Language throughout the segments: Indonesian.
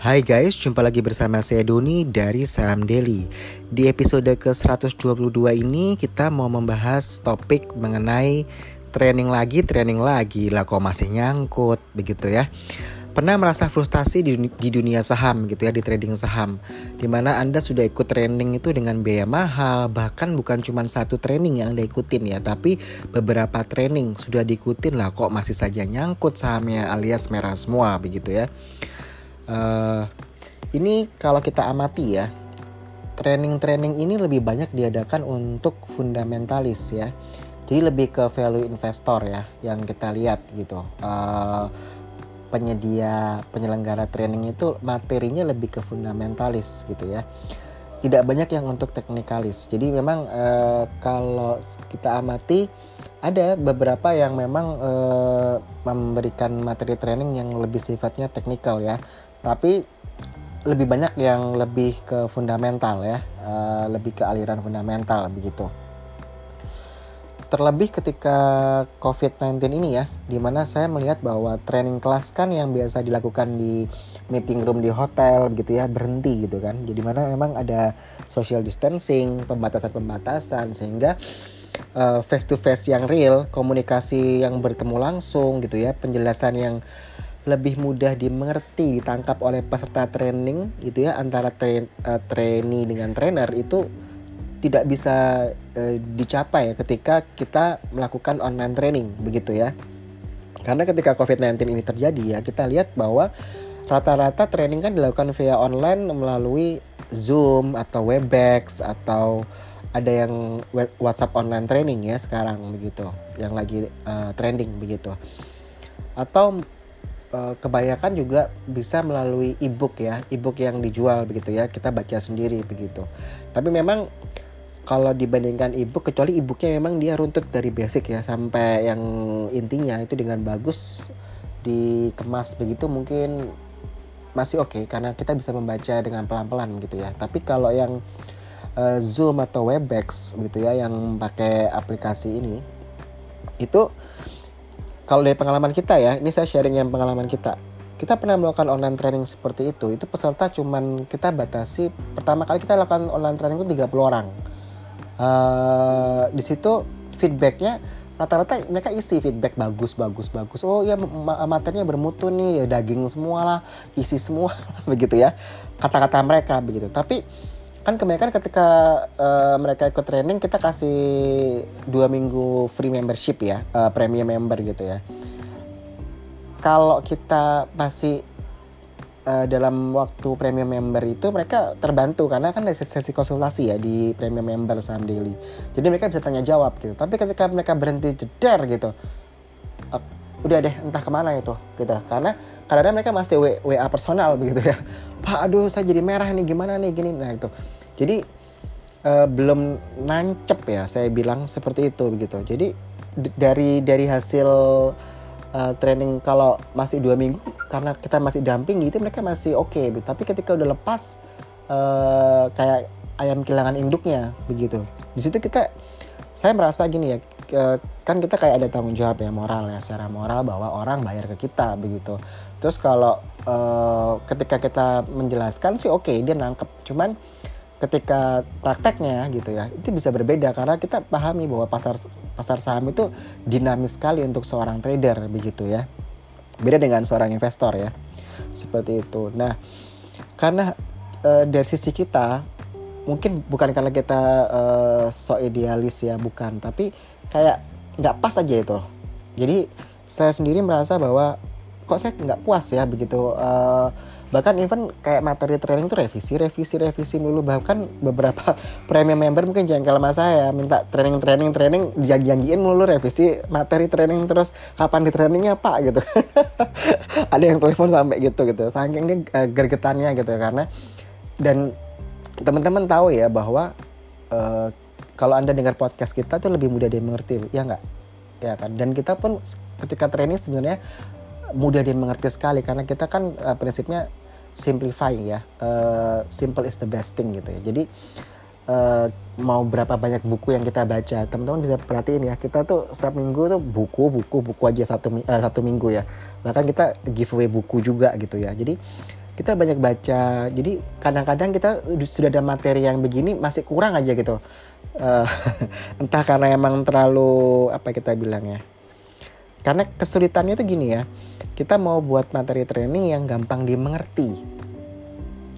Hai guys, jumpa lagi bersama saya Doni dari Saham Daily. Di episode ke-122 ini kita mau membahas topik mengenai training lagi, training lagi. Lah kok masih nyangkut begitu ya. Pernah merasa frustasi di, di dunia saham gitu ya, di trading saham. Di mana Anda sudah ikut training itu dengan biaya mahal, bahkan bukan cuma satu training yang Anda ikutin ya, tapi beberapa training sudah diikutin lah kok masih saja nyangkut sahamnya alias merah semua begitu ya uh, ini kalau kita amati ya training-training ini lebih banyak diadakan untuk fundamentalis ya. Jadi lebih ke value investor ya yang kita lihat gitu. Uh, penyedia penyelenggara training itu materinya lebih ke fundamentalis gitu ya. Tidak banyak yang untuk teknikalis. Jadi memang uh, kalau kita amati ada beberapa yang memang uh, memberikan materi training yang lebih sifatnya teknikal ya tapi lebih banyak yang lebih ke fundamental ya uh, lebih ke aliran fundamental begitu terlebih ketika COVID-19 ini ya, di mana saya melihat bahwa training kelas kan yang biasa dilakukan di meeting room di hotel gitu ya berhenti gitu kan. Jadi mana memang ada social distancing, pembatasan-pembatasan sehingga eh, face to face yang real, komunikasi yang bertemu langsung gitu ya, penjelasan yang lebih mudah dimengerti ditangkap oleh peserta training gitu ya antara train uh, trainee dengan trainer itu tidak bisa uh, dicapai ketika kita melakukan online training begitu ya. Karena ketika COVID-19 ini terjadi ya kita lihat bahwa rata-rata training kan dilakukan via online melalui Zoom atau Webex atau ada yang WhatsApp online training ya sekarang begitu yang lagi uh, trending begitu atau kebanyakan juga bisa melalui ebook ya ebook yang dijual begitu ya kita baca sendiri begitu. Tapi memang kalau dibandingkan ebook kecuali ebooknya memang dia runtut dari basic ya sampai yang intinya itu dengan bagus dikemas begitu mungkin masih oke okay, karena kita bisa membaca dengan pelan-pelan gitu ya. Tapi kalau yang uh, Zoom atau Webex gitu ya yang pakai aplikasi ini itu kalau dari pengalaman kita ya, ini saya sharing yang pengalaman kita. Kita pernah melakukan online training seperti itu. Itu peserta cuman kita batasi pertama kali kita lakukan online training itu 30 orang. Uh, di situ feedbacknya rata-rata mereka isi feedback bagus bagus bagus oh ya materinya bermutu nih ya daging semua lah isi semua begitu ya kata-kata mereka begitu tapi kan kebanyakan ketika uh, mereka ikut training kita kasih dua minggu free membership ya uh, premium member gitu ya. Kalau kita masih uh, dalam waktu premium member itu mereka terbantu karena kan ada sesi konsultasi ya di premium member saham daily. Jadi mereka bisa tanya jawab gitu. Tapi ketika mereka berhenti jeder gitu udah deh entah ke mana itu gitu. Karena kadang-kadang mereka masih WA personal begitu ya. Pak aduh saya jadi merah nih gimana nih gini. Nah itu. Jadi uh, belum nancep ya saya bilang seperti itu begitu. Jadi dari dari hasil uh, training kalau masih dua minggu karena kita masih damping gitu mereka masih oke okay, tapi ketika udah lepas uh, kayak ayam kehilangan induknya begitu. Di situ kita saya merasa gini ya kan kita kayak ada tanggung jawab ya moral ya secara moral bahwa orang bayar ke kita begitu. Terus kalau uh, ketika kita menjelaskan sih oke okay, dia nangkep. Cuman ketika prakteknya gitu ya itu bisa berbeda karena kita pahami bahwa pasar pasar saham itu dinamis sekali untuk seorang trader begitu ya. Beda dengan seorang investor ya. Seperti itu. Nah karena uh, dari sisi kita mungkin bukan karena kita uh, so idealis ya bukan. Tapi kayak nggak pas aja itu. Jadi saya sendiri merasa bahwa kok saya nggak puas ya begitu uh, bahkan even kayak materi training tuh revisi revisi revisi dulu. Bahkan beberapa premium member mungkin jengkel sama saya minta training training training janjiin mulu revisi materi training terus kapan di trainingnya pak gitu. Ada yang telepon sampai gitu gitu. Saking uh, gergetannya gitu karena dan teman-teman tahu ya bahwa uh, kalau anda dengar podcast kita tuh lebih mudah dimengerti ya nggak? Ya kan? Dan kita pun ketika training sebenarnya mudah dimengerti sekali karena kita kan uh, prinsipnya simplify ya uh, simple is the best thing gitu ya. Jadi uh, mau berapa banyak buku yang kita baca teman-teman bisa perhatiin ya kita tuh setiap minggu tuh buku buku buku aja satu uh, satu minggu ya. Bahkan kita giveaway buku juga gitu ya. Jadi kita banyak baca. Jadi kadang-kadang kita sudah ada materi yang begini masih kurang aja gitu. Uh, entah karena emang terlalu apa kita bilang ya. Karena kesulitannya tuh gini ya kita mau buat materi training yang gampang dimengerti.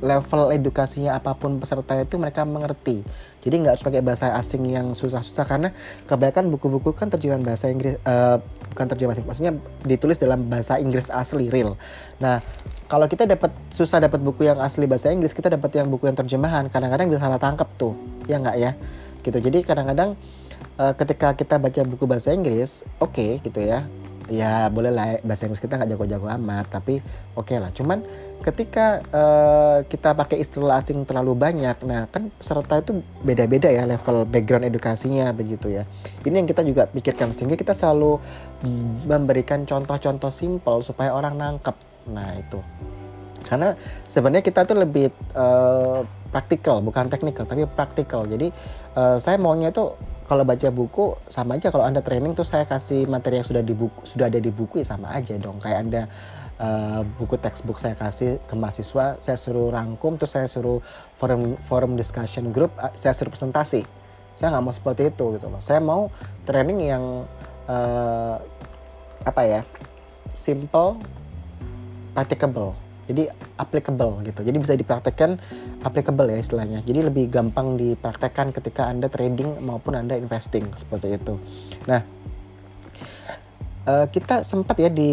Level edukasinya apa pun peserta itu mereka mengerti. Jadi nggak harus pakai bahasa asing yang susah-susah karena kebanyakan buku-buku kan terjemahan bahasa Inggris uh, bukan terjemahan asing, maksudnya ditulis dalam bahasa Inggris asli real. Nah, kalau kita dapat susah dapat buku yang asli bahasa Inggris, kita dapat yang buku yang terjemahan, kadang-kadang bisa salah tangkap tuh. Ya nggak ya? Gitu. Jadi kadang-kadang uh, ketika kita baca buku bahasa Inggris, oke okay, gitu ya ya boleh lah bahasa Inggris kita nggak jago-jago amat tapi oke okay lah. Cuman ketika uh, kita pakai istilah asing terlalu banyak nah kan peserta itu beda-beda ya level background edukasinya begitu ya. Ini yang kita juga pikirkan sehingga kita selalu memberikan contoh-contoh simpel supaya orang nangkep. Nah itu. Karena sebenarnya kita tuh lebih uh, praktikal bukan teknikal tapi praktikal. Jadi uh, saya maunya itu kalau baca buku sama aja. Kalau anda training tuh saya kasih materi yang sudah di buku sudah ada di buku ya sama aja dong. Kayak anda uh, buku textbook saya kasih ke mahasiswa saya suruh rangkum terus saya suruh forum forum discussion group uh, saya suruh presentasi. Saya nggak mau seperti itu gitu loh. Saya mau training yang uh, apa ya simple practicable jadi applicable gitu. Jadi bisa dipraktekkan applicable ya istilahnya. Jadi lebih gampang dipraktekkan ketika anda trading maupun anda investing seperti itu. Nah uh, kita sempat ya di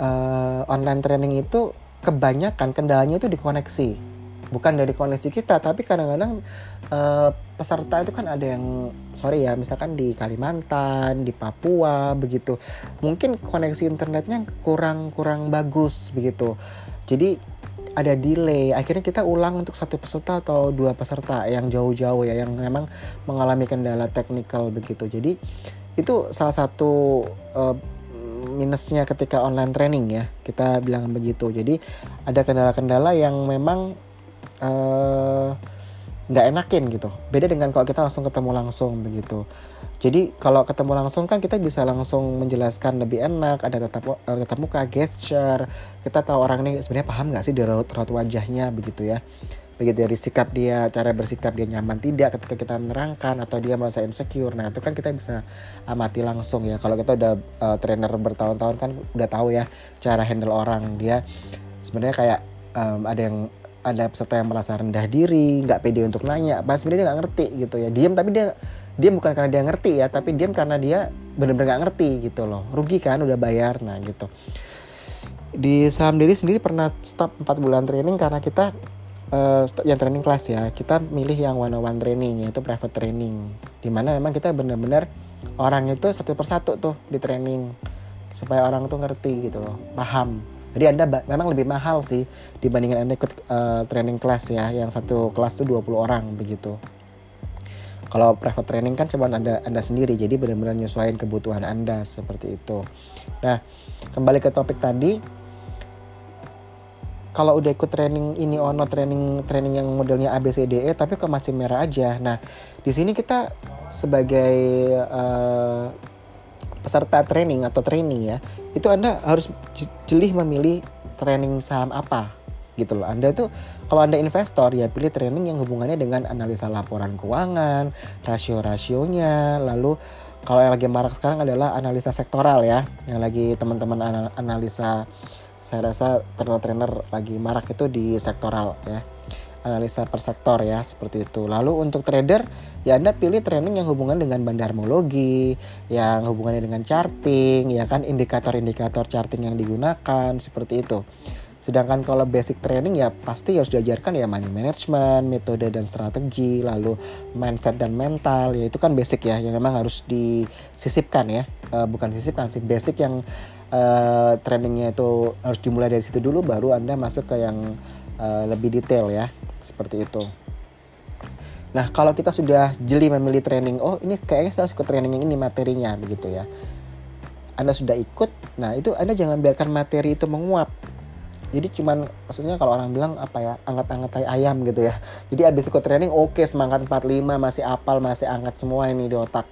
uh, online training itu kebanyakan kendalanya itu di koneksi bukan dari koneksi kita tapi kadang-kadang uh, peserta itu kan ada yang sorry ya misalkan di Kalimantan di Papua begitu. Mungkin koneksi internetnya kurang kurang bagus begitu. Jadi ada delay. Akhirnya kita ulang untuk satu peserta atau dua peserta yang jauh-jauh ya yang memang mengalami kendala teknikal begitu. Jadi itu salah satu uh, minusnya ketika online training ya kita bilang begitu. Jadi ada kendala-kendala yang memang nggak uh, enakin gitu. Beda dengan kalau kita langsung ketemu langsung begitu. Jadi kalau ketemu langsung kan kita bisa langsung menjelaskan lebih enak ada tetap uh, tetap muka gesture. Kita tahu orang ini sebenarnya paham nggak sih dari raut, wajahnya begitu ya. Begitu dari sikap dia cara bersikap dia nyaman tidak ketika kita menerangkan atau dia merasa insecure. Nah itu kan kita bisa amati langsung ya. Kalau kita udah uh, trainer bertahun-tahun kan udah tahu ya cara handle orang dia. Sebenarnya kayak um, ada yang ada peserta yang merasa rendah diri nggak pede untuk nanya. Pas sebenarnya nggak ngerti gitu ya. Diam tapi dia dia bukan karena dia ngerti ya tapi diam karena dia benar-benar nggak ngerti gitu loh. Rugi kan udah bayar nah gitu. Di saham diri sendiri pernah stop 4 bulan training karena kita uh, yang training kelas ya. Kita milih yang one on one training yaitu private training. Di mana memang kita benar-benar orang itu satu persatu tuh di training supaya orang tuh ngerti gitu loh paham jadi Anda memang lebih mahal sih dibandingkan Anda ikut uh, training kelas ya, yang satu kelas tuh 20 orang begitu. Kalau private training kan cuma Anda Anda sendiri, jadi benar-benar nyesuaiin kebutuhan Anda seperti itu. Nah, kembali ke topik tadi, kalau udah ikut training ini ono training training yang modelnya ABCDE tapi kok masih merah aja. Nah, di sini kita sebagai uh, peserta training atau training ya itu anda harus jeli memilih training saham apa gitu loh. Anda tuh kalau anda investor ya pilih training yang hubungannya dengan analisa laporan keuangan rasio-rasionya lalu kalau yang lagi marak sekarang adalah analisa sektoral ya. Yang lagi teman-teman analisa saya rasa trainer-trainer lagi marak itu di sektoral ya analisa per sektor ya seperti itu. Lalu untuk trader ya Anda pilih training yang hubungan dengan bandarmologi, yang hubungannya dengan charting, ya kan indikator-indikator charting yang digunakan seperti itu. Sedangkan kalau basic training ya pasti harus diajarkan ya money management, metode dan strategi, lalu mindset dan mental, ya itu kan basic ya yang memang harus disisipkan ya, uh, bukan sisipkan sih basic yang uh, trainingnya itu harus dimulai dari situ dulu baru anda masuk ke yang uh, lebih detail ya seperti itu. Nah, kalau kita sudah jeli memilih training, oh ini kayaknya saya harus ikut training yang ini materinya begitu ya. Anda sudah ikut, nah itu Anda jangan biarkan materi itu menguap. Jadi cuman maksudnya kalau orang bilang apa ya, angkat-angkat tai ayam gitu ya. Jadi habis ikut training oke okay, semangat 45 masih apal, masih angkat semua ini di otak.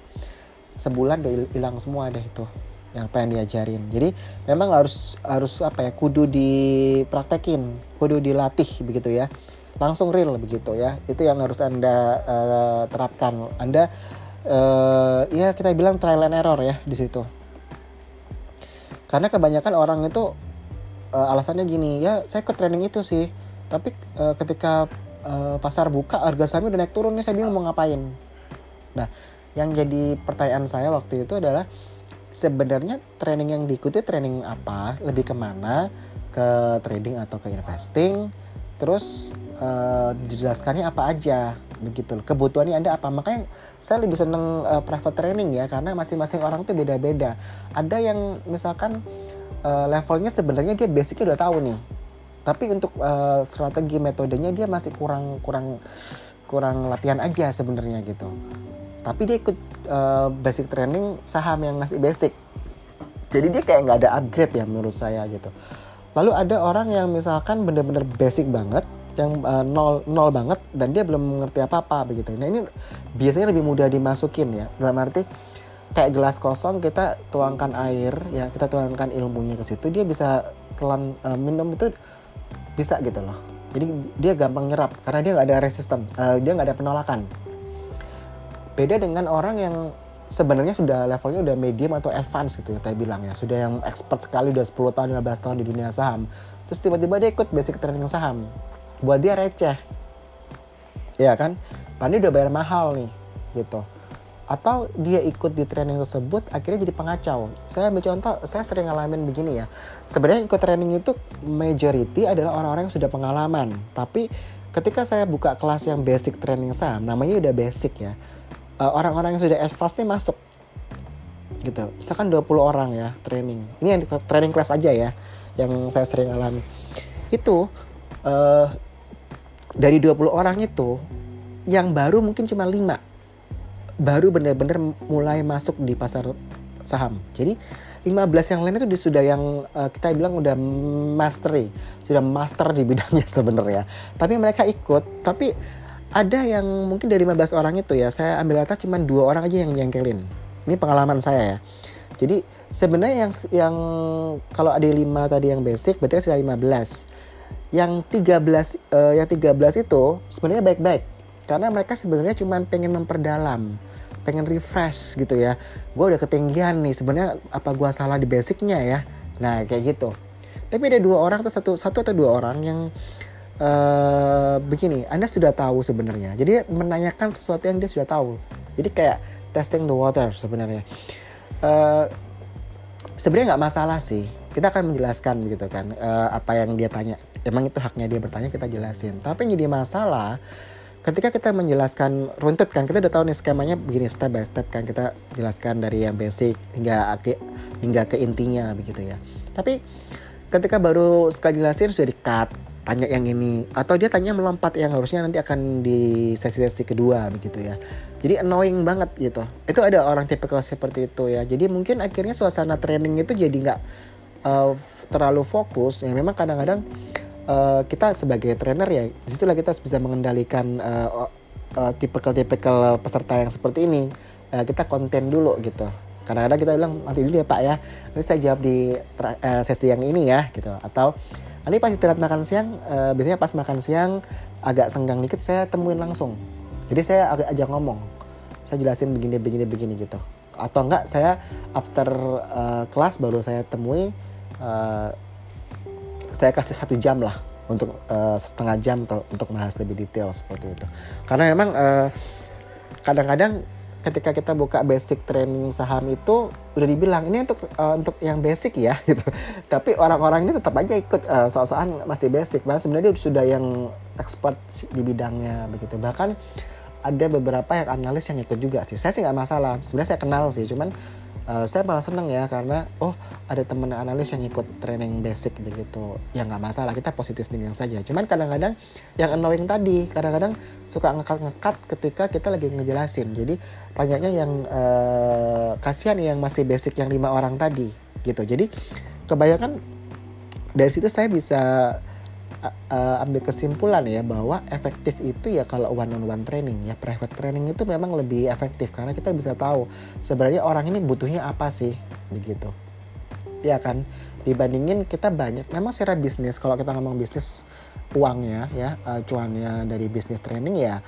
Sebulan udah hilang semua deh itu. yang pengen diajarin jadi memang harus harus apa ya kudu dipraktekin kudu dilatih begitu ya langsung real begitu ya. Itu yang harus anda uh, terapkan. Anda uh, ya kita bilang trial and error ya di situ. Karena kebanyakan orang itu uh, alasannya gini ya saya ke training itu sih. Tapi uh, ketika uh, pasar buka harga sahamnya udah naik turun nih saya bingung mau ngapain. Nah yang jadi pertanyaan saya waktu itu adalah sebenarnya training yang diikuti training apa? Lebih ke mana? Ke trading atau ke investing terus uh, dijelaskannya apa aja begitu. Kebutuhannya anda apa? Makanya saya lebih seneng uh, private training ya karena masing-masing orang tuh beda-beda. Ada yang misalkan uh, levelnya sebenarnya dia basicnya udah tahu nih. Tapi untuk uh, strategi metodenya dia masih kurang kurang kurang latihan aja sebenarnya gitu. Tapi dia ikut uh, basic training saham yang masih basic. Jadi dia kayak nggak ada upgrade ya menurut saya gitu Lalu ada orang yang misalkan bener-bener basic banget, yang uh, nol nol banget dan dia belum mengerti apa-apa begitu. Nah ini biasanya lebih mudah dimasukin ya. Dalam arti kayak gelas kosong kita tuangkan air ya kita tuangkan ilmunya ke situ dia bisa telan uh, minum itu bisa gitu loh. Jadi dia gampang nyerap karena dia nggak ada resisten, uh, dia nggak ada penolakan. Beda dengan orang yang sebenarnya sudah levelnya udah medium atau advance gitu ya saya bilang ya. Sudah yang expert sekali udah 10 tahun 15 tahun di dunia saham. Terus tiba-tiba dia ikut basic training saham. Buat dia receh. Ya kan? Pani udah bayar mahal nih gitu. Atau dia ikut di training tersebut akhirnya jadi pengacau. Saya ambil contoh saya sering ngalamin begini ya. Sebenarnya ikut training itu majority adalah orang-orang yang sudah pengalaman. Tapi ketika saya buka kelas yang basic training saham namanya udah basic ya eh, orang-orang yang sudah advance nih masuk. Gitu. Misalkan 20 orang ya training. Ini yang training class aja ya yang saya sering alami. Itu uh, dari 20 orang itu yang baru mungkin cuma 5 baru benar-benar mulai masuk di pasar saham. Jadi 15 yang lain itu sudah yang uh, kita bilang udah mastery sudah master di bidangnya sebenarnya. Tapi mereka ikut tapi ada yang mungkin dari 15 orang itu ya saya ambil data cuma dua orang aja yang jengkelin. Ini pengalaman saya ya. Jadi sebenarnya yang yang kalau ada lima tadi yang basic berarti kan sudah 15 yang 13 uh, yang 13 itu sebenarnya baik-baik. Karena mereka sebenarnya cuma pengen memperdalam pengen refresh gitu ya. Gue udah ketinggian nih sebenarnya apa gue salah di basicnya ya? Nah kayak gitu. Tapi ada dua orang atau satu satu atau dua orang yang uh, begini, Anda sudah tahu sebenarnya. Jadi menanyakan sesuatu yang dia sudah tahu. Jadi kayak testing the water sebenarnya. Uh, sebenarnya nggak masalah sih. Kita akan menjelaskan gitu kan uh, apa yang dia tanya. Emang itu haknya dia bertanya kita jelasin. Tapi yang jadi masalah ketika kita menjelaskan runtut kan kita udah tahu nih skemanya begini step by step kan kita jelaskan dari yang basic hingga ke hingga ke intinya begitu ya. Tapi ketika baru sekali jelasin sudah di cut tanya yang ini. Atau dia tanya melompat yang harusnya nanti akan di sesi-sesi kedua begitu ya. Jadi annoying banget gitu. Itu ada orang tipikal seperti itu ya. Jadi mungkin akhirnya suasana training itu jadi nggak uh, terlalu fokus. Ya memang kadang-kadang uh, kita sebagai trainer ya di situlah kita bisa mengendalikan uh, uh, tipikal-tipikal peserta yang seperti ini. Uh, kita konten dulu gitu. Kadang-kadang kita bilang nanti dulu ya pak ya. Nanti saya jawab di uh, sesi yang ini ya gitu. Atau Nanti pas istirahat makan siang, uh, biasanya pas makan siang agak senggang dikit saya temuin langsung. Jadi saya agak ajak ngomong. Saya jelasin begini begini begini gitu. Atau enggak saya after uh, baru saya temui uh, saya kasih satu jam lah untuk uh, setengah jam untuk bahas lebih detail seperti itu. Karena memang kadang-kadang ketika kita buka basic training saham itu udah dibilang ini untuk uh, untuk yang basic ya gitu. Tapi orang-orang ini tetap aja ikut uh, soal-soal masih basic. Bahkan sebenarnya sudah yang expert di bidangnya begitu. Bahkan ada beberapa yang analis yang ikut juga sih. Saya sih nggak masalah. Sebenarnya saya kenal sih, cuman uh, saya malah seneng ya karena oh ada temen analis yang ikut training basic begitu. Ya nggak masalah kita positif thinking saja. Cuman kadang-kadang yang annoying tadi kadang-kadang suka ngekat-ngekat ketika kita lagi ngejelasin. Jadi tanyanya yang uh, kasihan yang masih basic yang lima orang tadi gitu. Jadi kebanyakan dari situ saya bisa uh, ambil kesimpulan ya bahwa efektif itu ya kalau one on one training ya. Private training itu memang lebih efektif karena kita bisa tahu sebenarnya orang ini butuhnya apa sih begitu. Ya kan? Dibandingin kita banyak memang secara bisnis kalau kita ngomong bisnis uangnya ya uh, cuannya dari bisnis training ya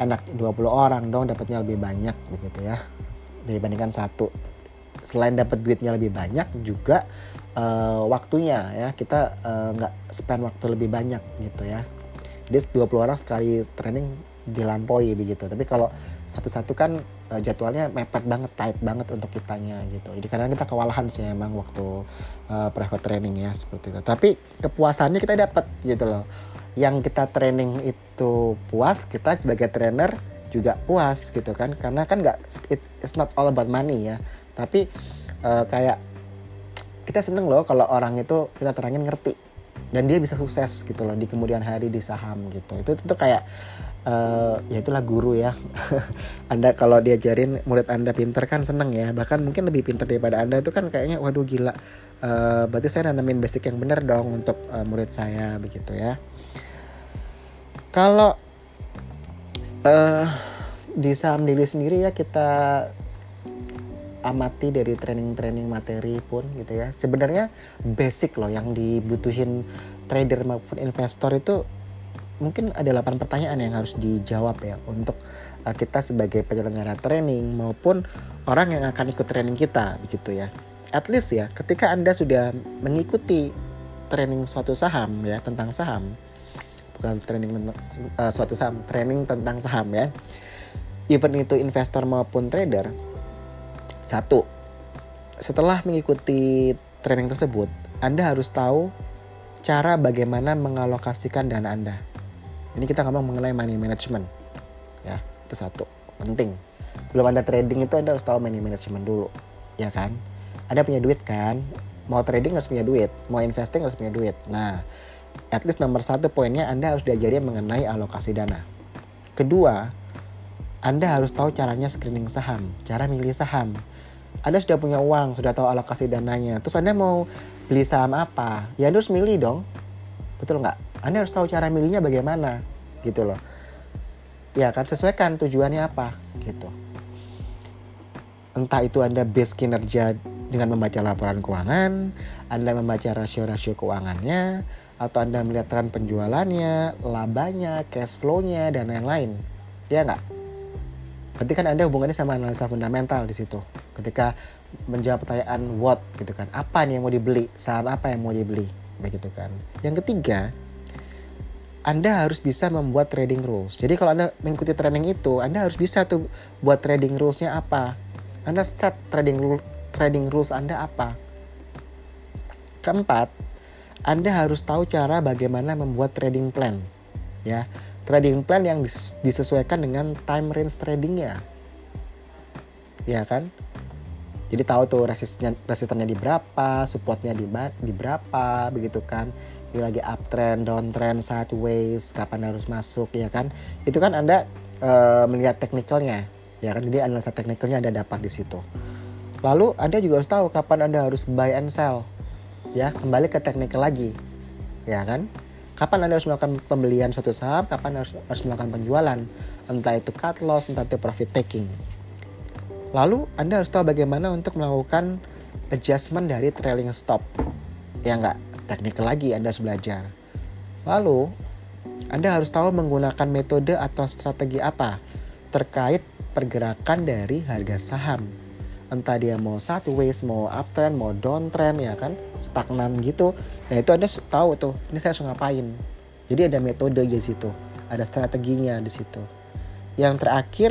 enak 20 orang dong dapatnya lebih banyak begitu ya. Dibandingkan satu selain dapat duitnya lebih banyak juga uh, waktunya ya. Kita nggak uh, spend waktu lebih banyak gitu ya. Jadi 20 orang sekali training dilampaui begitu. Tapi kalau satu-satu kan uh, jadwalnya mepet banget tight banget untuk kitanya gitu. Jadi kadang kita kewalahan sih emang waktu uh, private training ya seperti itu. Tapi kepuasannya kita dapat gitu loh. Yang kita training itu puas kita sebagai trainer juga puas gitu kan. Karena kan nggak it, it's not all about money ya. Tapi uh, kayak kita seneng loh kalau orang itu kita terangin ngerti. Dan dia bisa sukses gitu loh di kemudian hari di saham gitu. Itu itu kayak uh, ya itulah guru ya. Anda kalau diajarin murid anda pinter kan seneng ya. Bahkan mungkin lebih pinter daripada anda itu kan kayaknya waduh gila. Uh, berarti saya nanamin basic yang bener dong untuk uh, murid saya begitu ya. Kalau uh, di saham diri sendiri ya kita amati dari training-training materi pun gitu ya. Sebenarnya basic loh yang dibutuhin trader maupun investor itu mungkin ada 8 pertanyaan yang harus dijawab ya untuk uh, kita sebagai penyelenggara training maupun orang yang akan ikut training kita begitu ya. At least ya ketika Anda sudah mengikuti training suatu saham ya tentang saham bukan training uh, suatu saham, training tentang saham ya. Even itu investor maupun trader, satu, setelah mengikuti training tersebut, Anda harus tahu cara bagaimana mengalokasikan dana Anda. Ini kita ngomong mengenai money management. Ya, itu satu, penting. Sebelum Anda trading itu Anda harus tahu money management dulu, ya kan? Anda punya duit kan? Mau trading harus punya duit, mau investing harus punya duit. Nah, at least nomor satu poinnya Anda harus diajari mengenai alokasi dana. Kedua, Anda harus tahu caranya screening saham, cara milih saham anda sudah punya uang, sudah tahu alokasi dananya. Terus Anda mau beli saham apa? Ya Anda harus milih dong. Betul nggak? Anda harus tahu cara milihnya bagaimana. Gitu loh. Ya kan, sesuaikan tujuannya apa. Gitu. Entah itu Anda base kinerja dengan membaca laporan keuangan, Anda membaca rasio-rasio keuangannya, atau Anda melihat tren penjualannya, labanya, cash flow-nya, dan lain-lain. Ya nggak? Berarti kan Anda hubungannya sama analisa fundamental di situ. Ketika menjawab pertanyaan what gitu kan. Apa nih yang mau dibeli? Saham apa yang mau dibeli? Begitu kan. Yang ketiga anda harus bisa membuat trading rules. Jadi kalau anda mengikuti training itu anda harus bisa tuh buat trading rulesnya apa? Anda set trading rule trading rules anda apa? Keempat anda harus tahu cara bagaimana membuat trading plan ya trading plan yang disesuaikan dengan time range tradingnya. Ya kan? Jadi tahu tuh resistennya resistennya di berapa supportnya di di berapa begitu kan? Ini lagi uptrend downtrend sideways kapan harus masuk ya kan? Itu kan anda e, melihat teknikalnya ya kan? Jadi analisa teknikalnya anda dapat di situ. Lalu anda juga harus tahu kapan anda harus buy and sell ya? Kembali ke teknikal lagi ya kan kapan anda harus melakukan pembelian suatu saham kapan harus harus melakukan penjualan entah itu cut loss entah itu profit taking Lalu Anda harus tahu bagaimana untuk melakukan adjustment dari trailing stop. Ya enggak, teknik lagi Anda harus belajar. Lalu Anda harus tahu menggunakan metode atau strategi apa terkait pergerakan dari harga saham. Entah dia mau sideways, mau uptrend, mau downtrend ya kan, stagnan gitu. Nah itu Anda tahu tuh, ini saya harus ngapain. Jadi ada metode di situ, ada strateginya di situ. Yang terakhir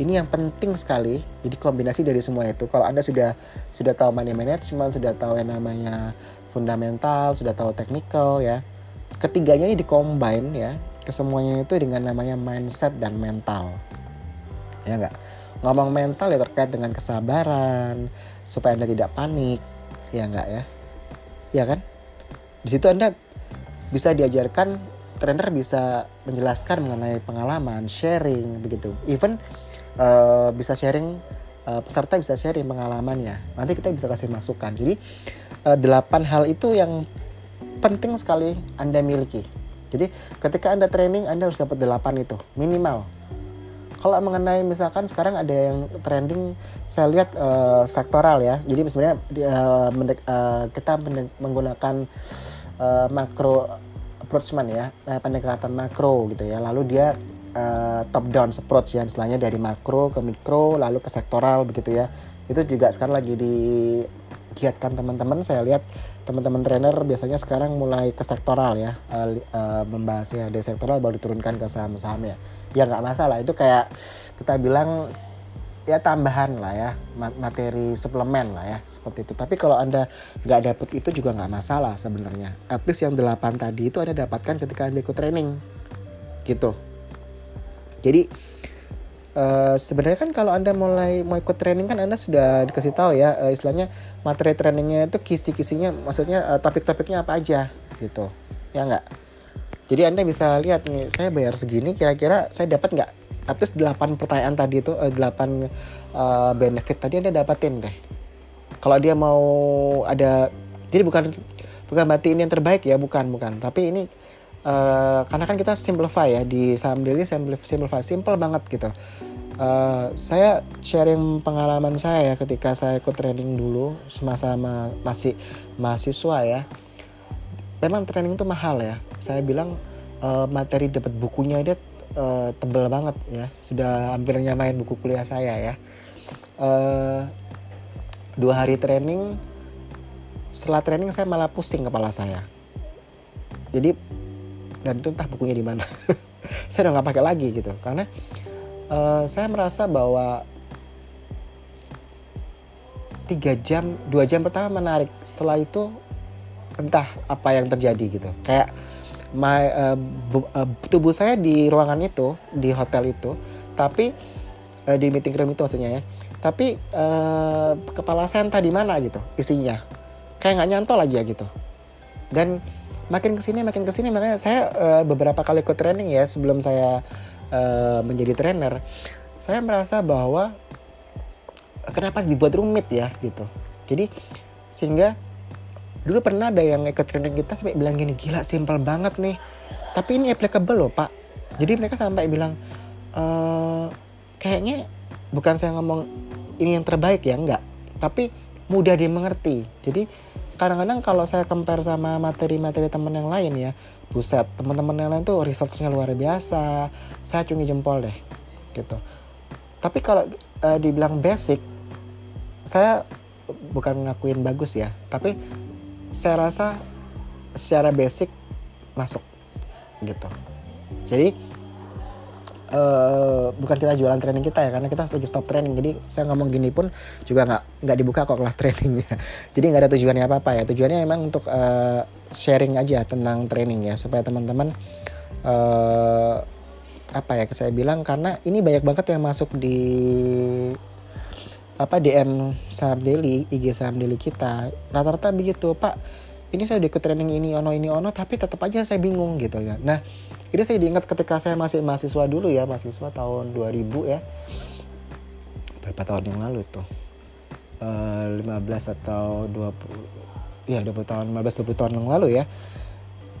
ini yang penting sekali jadi kombinasi dari semua itu kalau anda sudah sudah tahu money management sudah tahu yang namanya fundamental sudah tahu technical ya ketiganya ini dikombin ya kesemuanya itu dengan namanya mindset dan mental ya enggak ngomong mental ya terkait dengan kesabaran supaya anda tidak panik. Ya enggak ya? Ya kan? Di situ anda bisa diajarkan trainer bisa menjelaskan mengenai pengalaman sharing begitu. Even uh, bisa sharing uh, peserta bisa sharing pengalamannya nanti kita bisa kasih masukan. Jadi uh, delapan hal itu yang penting sekali anda miliki. Jadi ketika anda training anda harus dapat delapan itu. Minimal kalau mengenai misalkan sekarang ada yang trending saya lihat uh, sektoral ya. Jadi sebenarnya uh, uh, kita menggunakan uh, makro approachment ya uh, pendekatan makro gitu ya. Lalu dia uh, top down approach ya misalnya dari makro ke mikro lalu ke sektoral begitu ya. Itu juga sekarang lagi di giatkan teman-teman. Saya lihat teman-teman trainer biasanya sekarang mulai ke sektoral ya uh, uh, membahasnya dari sektoral baru diturunkan ke saham-saham ya ya nggak masalah. Itu kayak kita bilang ya tambahan lah ya materi suplemen lah ya seperti itu. Tapi kalau anda nggak dapet itu juga nggak masalah sebenarnya. At least yang delapan tadi itu anda dapatkan ketika anda ikut training. Gitu. Jadi Uh, sebenarnya kan kalau anda mulai mau ikut training kan anda sudah dikasih tahu ya uh, istilahnya materi trainingnya itu kisi-kisinya maksudnya uh, topik-topiknya apa aja gitu. Ya nggak jadi anda bisa lihat nih saya bayar segini kira-kira saya dapat nggak? Atas 8 pertanyaan tadi itu uh, 8 uh, benefit tadi anda dapatin deh. Kalau dia mau ada jadi bukan bukan berarti ini yang terbaik ya bukan bukan. Tapi ini uh, karena kan kita simplify ya di saham daily simplify simple banget gitu. Uh, saya sharing pengalaman saya ya ketika saya ikut training dulu semasa ma masih mahasiswa ya memang training itu mahal ya. Saya bilang uh, materi dapat bukunya dia uh, tebel banget ya. Sudah hampir nyamain buku kuliah saya ya. Uh, dua hari training setelah training saya malah pusing kepala saya. Jadi dan itu entah bukunya di mana. Saya udah nggak pakai lagi gitu. Karena uh, saya merasa bahwa tiga jam dua jam pertama menarik. Setelah itu entah apa yang terjadi gitu. Kayak my, uh, bu, uh, tubuh saya di ruangan itu di hotel itu tapi uh, di meeting room itu maksudnya ya. Tapi uh, kepala saya entah di mana gitu isinya. Kayak nggak nyantol aja gitu. Dan makin ke sini makin ke sini makanya saya uh, beberapa kali ikut training ya sebelum saya uh, menjadi trainer saya merasa bahwa kenapa dibuat rumit ya gitu. Jadi sehingga dulu pernah ada yang ikut training kita sampai bilang gini gila simpel banget nih. Tapi ini applicable loh pak. Jadi mereka sampai bilang e, kayaknya bukan saya ngomong ini yang terbaik ya enggak. Tapi mudah dimengerti. Jadi kadang-kadang kalau saya compare sama materi-materi teman yang lain ya buset teman-teman yang lain tuh researchnya luar biasa. Saya cungi jempol deh gitu. Tapi kalau uh, dibilang basic saya bukan ngakuin bagus ya. Tapi saya rasa secara basic masuk gitu. Jadi uh, bukan kita jualan training kita ya karena kita lagi stop training. Jadi saya ngomong gini pun juga nggak nggak dibuka kok kelas trainingnya. Jadi nggak ada tujuannya apa apa ya. Tujuannya memang untuk uh, sharing aja tentang training ya supaya teman-teman uh, apa ya saya bilang karena ini banyak banget yang masuk di apa DM saham daily IG saham daily kita. Rata-rata begitu pak ini saya udah ikut training ini ono ini ono tapi tetap aja saya bingung gitu ya nah ini saya diingat ketika saya masih mahasiswa dulu ya mahasiswa tahun 2000 ya. Berapa tahun yang lalu tuh? Uh, 15 atau 20 ya 20 tahun 15 20 tahun yang lalu ya.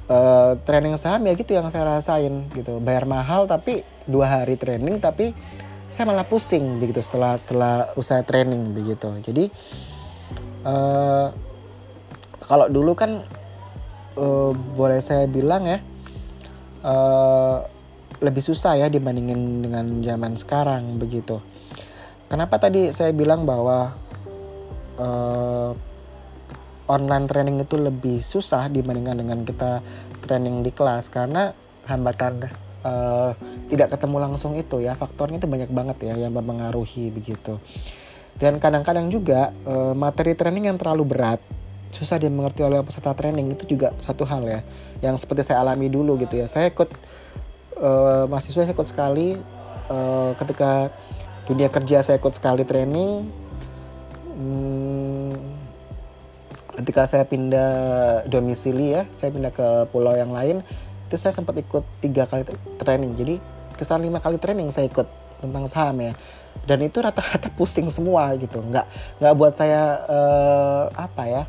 Uh, training saham ya gitu yang saya rasain gitu. Bayar mahal tapi dua hari training tapi saya malah pusing begitu setelah setelah usaha training begitu jadi uh, kalau dulu kan uh, boleh saya bilang ya uh, lebih susah ya dibandingin dengan zaman sekarang begitu. Kenapa tadi saya bilang bahwa uh, online training itu lebih susah dibandingkan dengan kita training di kelas karena hambatan uh, tidak ketemu langsung itu ya faktornya itu banyak banget ya yang mempengaruhi begitu. Dan kadang-kadang juga uh, materi training yang terlalu berat susah dimengerti oleh peserta training itu juga satu hal ya yang seperti saya alami dulu gitu ya saya ikut uh, mahasiswa saya ikut sekali uh, ketika dunia kerja saya ikut sekali training hmm, ketika saya pindah domisili ya saya pindah ke pulau yang lain itu saya sempat ikut tiga kali training. Jadi kesan lima kali training saya ikut tentang saham ya. Dan itu rata-rata pusing semua gitu. Nggak nggak buat saya uh, apa ya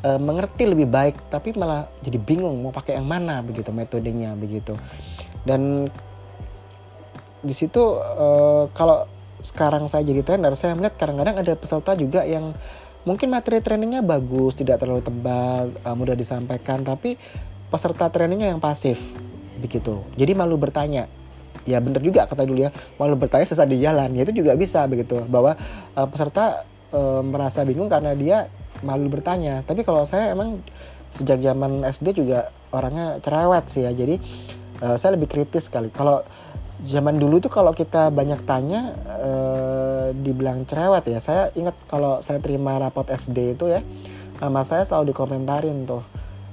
uh, mengerti lebih baik tapi malah jadi bingung mau pakai yang mana begitu metodenya begitu. Dan di situ uh, kalau sekarang saya jadi trainer saya melihat kadang-kadang ada peserta juga yang mungkin materi trainingnya bagus tidak terlalu tebal mudah disampaikan tapi peserta trainingnya yang pasif. Begitu. Jadi malu bertanya. Ya bener juga kata dulu ya malu bertanya sesat di jalan. Ya itu juga bisa begitu. Bahwa uh, peserta uh, merasa bingung karena dia malu bertanya. Tapi kalau saya emang sejak zaman SD juga orangnya cerewet sih ya. Jadi uh, saya lebih kritis sekali. Kalau zaman dulu tuh kalau kita banyak tanya uh, dibilang cerewet ya. Saya ingat kalau saya terima rapot SD itu ya sama saya selalu dikomentarin tuh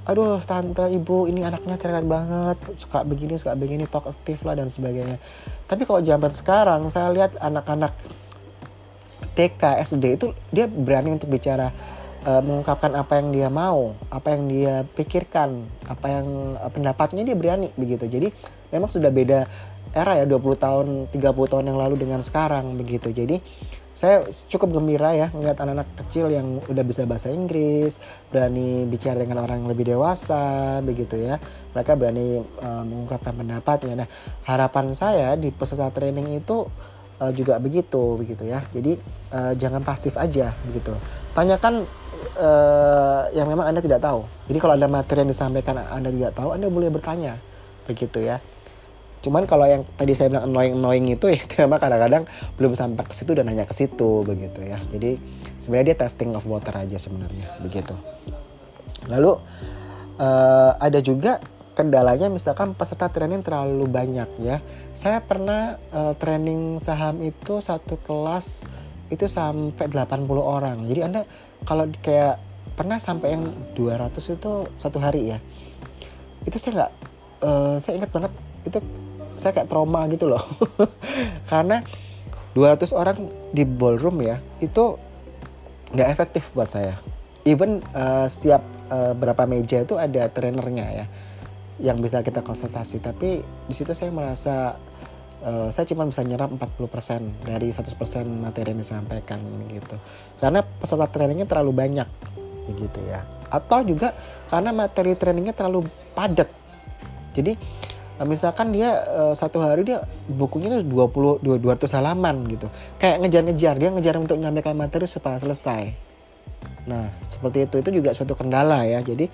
aduh tante ibu ini anaknya cerewet banget. Suka begini suka begini talk aktif lah dan sebagainya. Tapi kalau zaman sekarang saya lihat anak-anak TK SD itu dia berani untuk bicara uh, mengungkapkan apa yang dia mau apa yang dia pikirkan apa yang uh, pendapatnya dia berani begitu. Jadi memang sudah beda era ya 20 tahun 30 tahun yang lalu dengan sekarang begitu. Jadi saya cukup gembira ya melihat anak-anak kecil yang udah bisa bahasa Inggris berani bicara dengan orang yang lebih dewasa begitu ya. Mereka berani uh, mengungkapkan pendapatnya. Nah harapan saya di peserta training itu uh, juga begitu begitu ya. Jadi uh, jangan pasif aja begitu. Tanyakan uh, yang memang anda tidak tahu. Jadi kalau ada materi yang disampaikan anda tidak tahu anda boleh bertanya begitu ya cuman kalau yang tadi saya bilang annoying annoying itu ya itu memang kadang-kadang belum sampai ke situ dan hanya ke situ begitu ya. Jadi sebenarnya dia testing of water aja sebenarnya begitu. Lalu uh, ada juga kendalanya misalkan peserta training terlalu banyak ya. Saya pernah uh, training saham itu satu kelas itu sampai 80 orang. Jadi anda kalau kayak pernah sampai yang 200 itu satu hari ya. Itu saya nggak uh, saya ingat banget itu saya kayak trauma gitu loh. Karena 200 orang di ballroom ya itu nggak efektif buat saya. Even uh, setiap uh, berapa meja itu ada trainernya ya yang bisa kita konsultasi. Tapi di situ saya merasa uh, saya cuma bisa nyerap 40% dari 100% materi yang disampaikan gitu. Karena peserta trainingnya terlalu banyak begitu ya. Atau juga karena materi trainingnya terlalu padat. Jadi misalkan dia uh, satu hari dia bukunya itu 20 200 halaman gitu. Kayak ngejar-ngejar, dia ngejar untuk menyampaikan materi supaya selesai. Nah, seperti itu itu juga suatu kendala ya. Jadi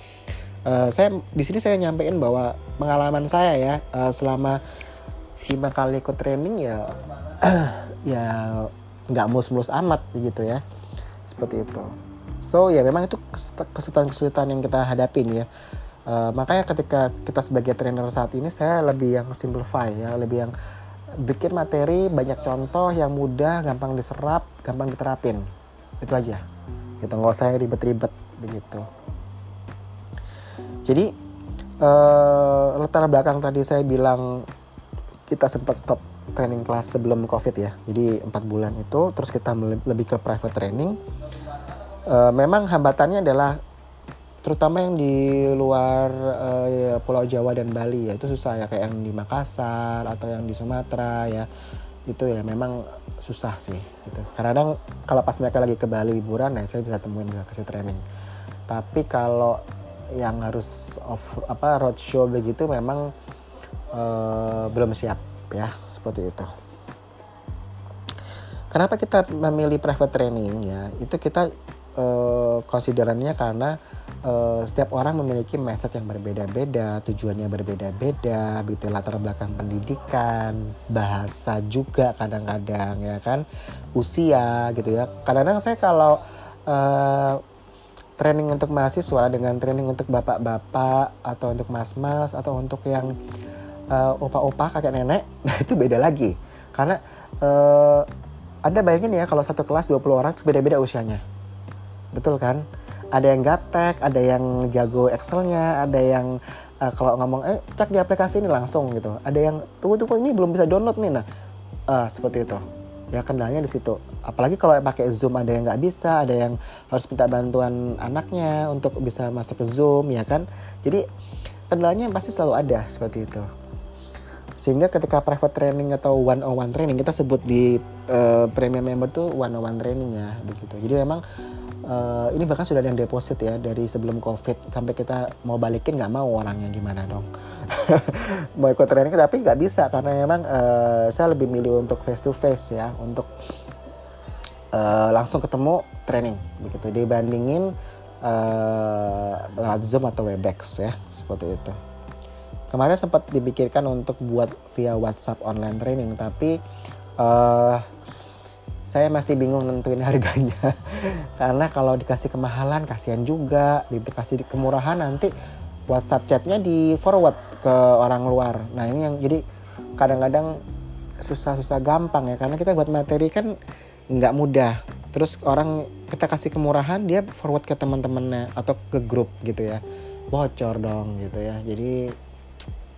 uh, saya di sini saya nyampein bahwa pengalaman saya ya uh, selama lima kali ikut training ya ya nggak mulus-mulus amat gitu ya. Seperti itu. So ya memang itu kesulitan-kesulitan yang kita hadapin ya Uh, makanya ketika kita sebagai trainer saat ini saya lebih yang simplify ya, lebih yang bikin materi banyak contoh yang mudah, gampang diserap, gampang diterapin. Itu aja. Gitu nggak usah ribet-ribet begitu. Jadi uh, latar belakang tadi saya bilang kita sempat stop training kelas sebelum covid ya. Jadi empat bulan itu terus kita lebih ke private training. Uh, memang hambatannya adalah terutama yang di luar uh, ya, Pulau Jawa dan Bali ya itu susah ya kayak yang di Makassar atau yang di Sumatera ya. Itu ya memang susah sih gitu. Kadang kalau pas mereka lagi ke Bali liburan ya saya bisa temuin bisa kasih training. Tapi kalau yang harus off apa roadshow begitu memang uh, belum siap ya seperti itu. Kenapa kita memilih private training ya? Itu kita uh, konsiderannya karena uh, setiap orang memiliki message yang berbeda-beda, tujuannya berbeda-beda, gitu latar belakang pendidikan, bahasa juga kadang-kadang ya kan, usia gitu ya. Kadang-kadang saya kalau uh, training untuk mahasiswa dengan training untuk bapak-bapak atau untuk mas-mas atau untuk yang uh, opa-opa kakek nenek, nah itu beda lagi. Karena uh, ada bayangin ya kalau satu kelas 20 orang beda-beda usianya. Betul kan? Ada yang gaptek, ada yang jago Excelnya, ada yang uh, kalau ngomong eh cek di aplikasi ini langsung gitu. Ada yang tunggu tunggu ini belum bisa download nih nah uh, seperti itu. Ya kendalanya di situ. Apalagi kalau pakai Zoom ada yang nggak bisa, ada yang harus minta bantuan anaknya untuk bisa masuk ke Zoom ya kan. Jadi kendalanya pasti selalu ada seperti itu. Sehingga ketika private training atau one on one training kita sebut di uh, premium member tuh one on one training ya begitu. Jadi memang uh, ini bahkan sudah ada yang deposit ya dari sebelum covid. Sampai kita mau balikin nggak mau orangnya gimana dong? Mau ikut training tapi nggak bisa karena memang uh, saya lebih milih untuk face to face ya untuk uh, langsung ketemu training begitu. Dibandingin uh, zoom atau webex ya seperti itu. Kemarin sempat dipikirkan untuk buat via WhatsApp online training tapi uh, saya masih bingung nentuin harganya. Karena kalau dikasih kemahalan kasihan juga. Dikasih kemurahan nanti WhatsApp chatnya di forward ke orang luar. Nah ini yang jadi kadang-kadang susah-susah gampang ya. Karena kita buat materi kan nggak mudah. Terus orang kita kasih kemurahan dia forward ke teman-temannya atau ke grup gitu ya. Bocor dong gitu ya. Jadi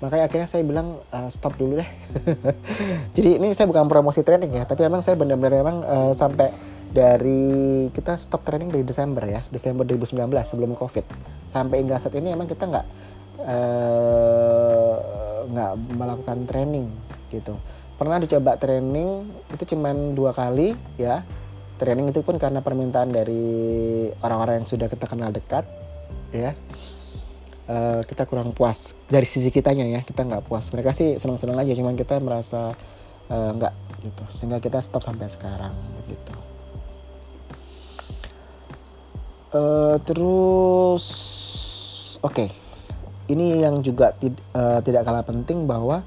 makanya akhirnya saya bilang uh, stop dulu deh. Jadi ini saya bukan promosi training ya tapi emang saya benar-benar emang uh, sampai dari kita stop training dari Desember ya Desember 2019 sebelum covid. Sampai hingga saat ini emang kita nggak eh, nggak uh, melakukan training gitu. Pernah dicoba training itu cuman dua kali ya. Training itu pun karena permintaan dari orang-orang yang sudah kita kenal dekat ya uh, kita kurang puas dari sisi kitanya ya kita nggak puas. Mereka sih senang-senang aja cuman kita merasa uh, nggak gitu. Sehingga kita stop sampai sekarang begitu. Uh, terus oke. Okay. ini yang juga tid uh, tidak kalah penting bahwa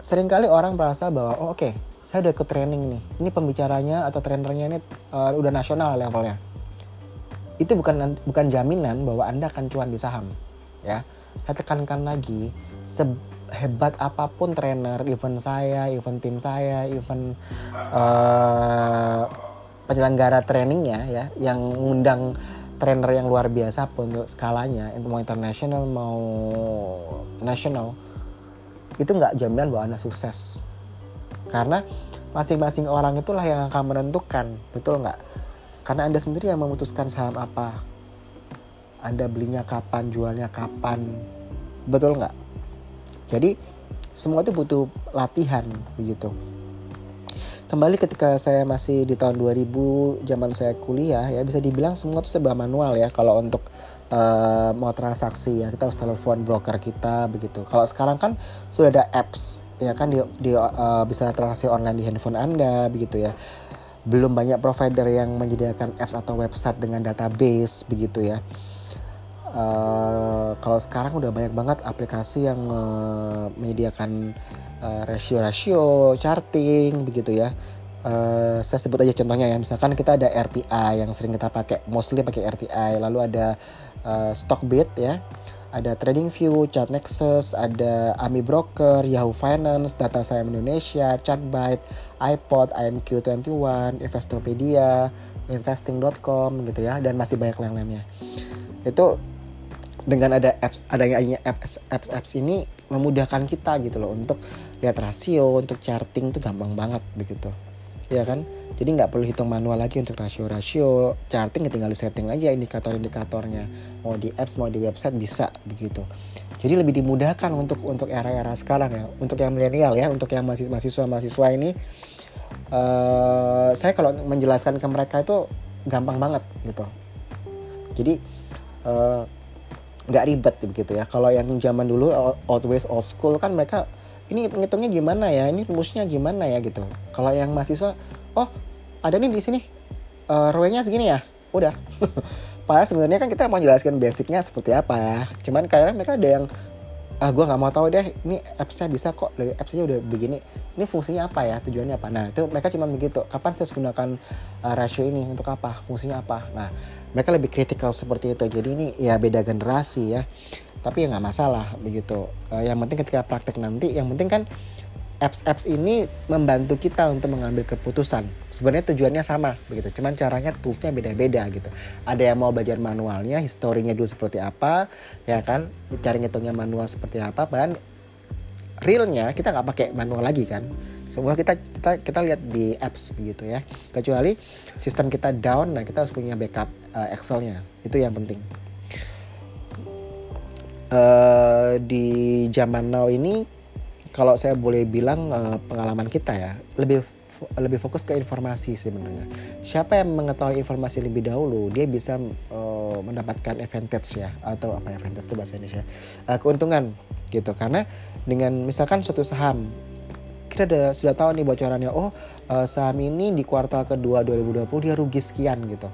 sering kali orang merasa bahwa oh, oke okay, saya udah ke training nih. Ini pembicaranya atau trainernya ini uh, udah nasional levelnya. Itu bukan bukan jaminan bahwa anda akan cuan di saham ya. Saya tekankan lagi sehebat apa pun trainer event saya event tim saya event uh, penyelenggara trainingnya ya yang ngundang trainer yang luar biasa pun skalanya mau internasional mau nasional itu nggak jaminan bahwa anda sukses. Karena masing-masing orang itulah yang akan menentukan betul nggak? Karena anda sendiri yang memutuskan saham apa anda belinya kapan, jualnya kapan. Betul nggak? Jadi semua itu butuh latihan begitu. Kembali ketika saya masih di tahun 2000 zaman saya kuliah ya bisa dibilang semua itu serba manual ya kalau untuk uh, mau transaksi ya kita harus telepon broker kita begitu. Kalau sekarang kan sudah ada apps ya kan di, di uh, bisa transaksi online di handphone Anda begitu ya belum banyak provider yang menyediakan apps atau website dengan database begitu ya Uh, kalau sekarang udah banyak banget aplikasi yang uh, menyediakan uh, rasio-rasio, charting begitu ya. Uh, saya sebut aja contohnya ya, misalkan kita ada RTI yang sering kita pakai, mostly pakai RTI, lalu ada uh, Stockbit ya, ada TradingView, Chartnexus, ada Ami Broker, Yahoo Finance, Data Science Indonesia, Chartbyte, iPod, IMQ21, Investopedia, Investing.com gitu ya, dan masih banyak yang lainnya. Itu dengan ada apps adanya apps apps apps ini memudahkan kita gitu loh untuk lihat rasio untuk charting itu gampang banget begitu. Ya kan? Jadi nggak perlu hitung manual lagi untuk rasio-rasio. Charting tinggal di setting aja indikator-indikatornya. Mau di apps mau di website bisa begitu. Jadi lebih dimudahkan untuk untuk era-era sekarang ya. Untuk yang milenial ya untuk yang masih mahasiswa mahasiswa ini uh, saya kalau menjelaskan ke mereka itu gampang banget gitu. Jadi uh, nggak ribet begitu ya. Kalau yang zaman dulu old ways old school kan mereka ini ngitungnya gimana ya? Ini rumusnya gimana ya gitu. Kalau yang mahasiswa oh ada nih di sini uh, rownya segini ya? Udah. Padahal sebenarnya kan kita mau jelaskan basicnya seperti apa ya. Cuman karena mereka ada yang ah gue nggak mau tahu deh ini appsnya bisa kok dari appsnya udah begini. Ini fungsinya apa ya tujuannya apa? Nah itu mereka cuma begitu kapan saya harus gunakan uh, rasio ini untuk apa fungsinya apa? Nah mereka lebih kritikal seperti itu. Jadi ini ya beda generasi ya tapi ya nggak masalah begitu. Uh, yang penting ketika praktek nanti yang penting kan apps-apps ini membantu kita untuk mengambil keputusan. Sebenarnya tujuannya sama begitu, cuman caranya toolsnya beda-beda gitu. Ada yang mau belajar manualnya, historinya dulu seperti apa, ya kan? Cari ngitungnya manual seperti apa, bahkan realnya kita nggak pakai manual lagi kan. Semua kita kita kita lihat di apps begitu ya. Kecuali sistem kita down, nah kita harus punya backup uh, Excelnya. Itu yang penting. Uh, di zaman now ini kalau saya boleh bilang uh, pengalaman kita ya lebih lebih fokus ke informasi sebenarnya. Siapa yang mengetahui informasi lebih dahulu dia bisa uh, mendapatkan advantage ya atau apa ya advantage itu bahasa Indonesia? Uh, keuntungan gitu. Karena dengan misalkan suatu saham kita udah sudah tahu nih bocorannya oh uh, saham ini di kuartal kedua 2020 dia rugi sekian gitu.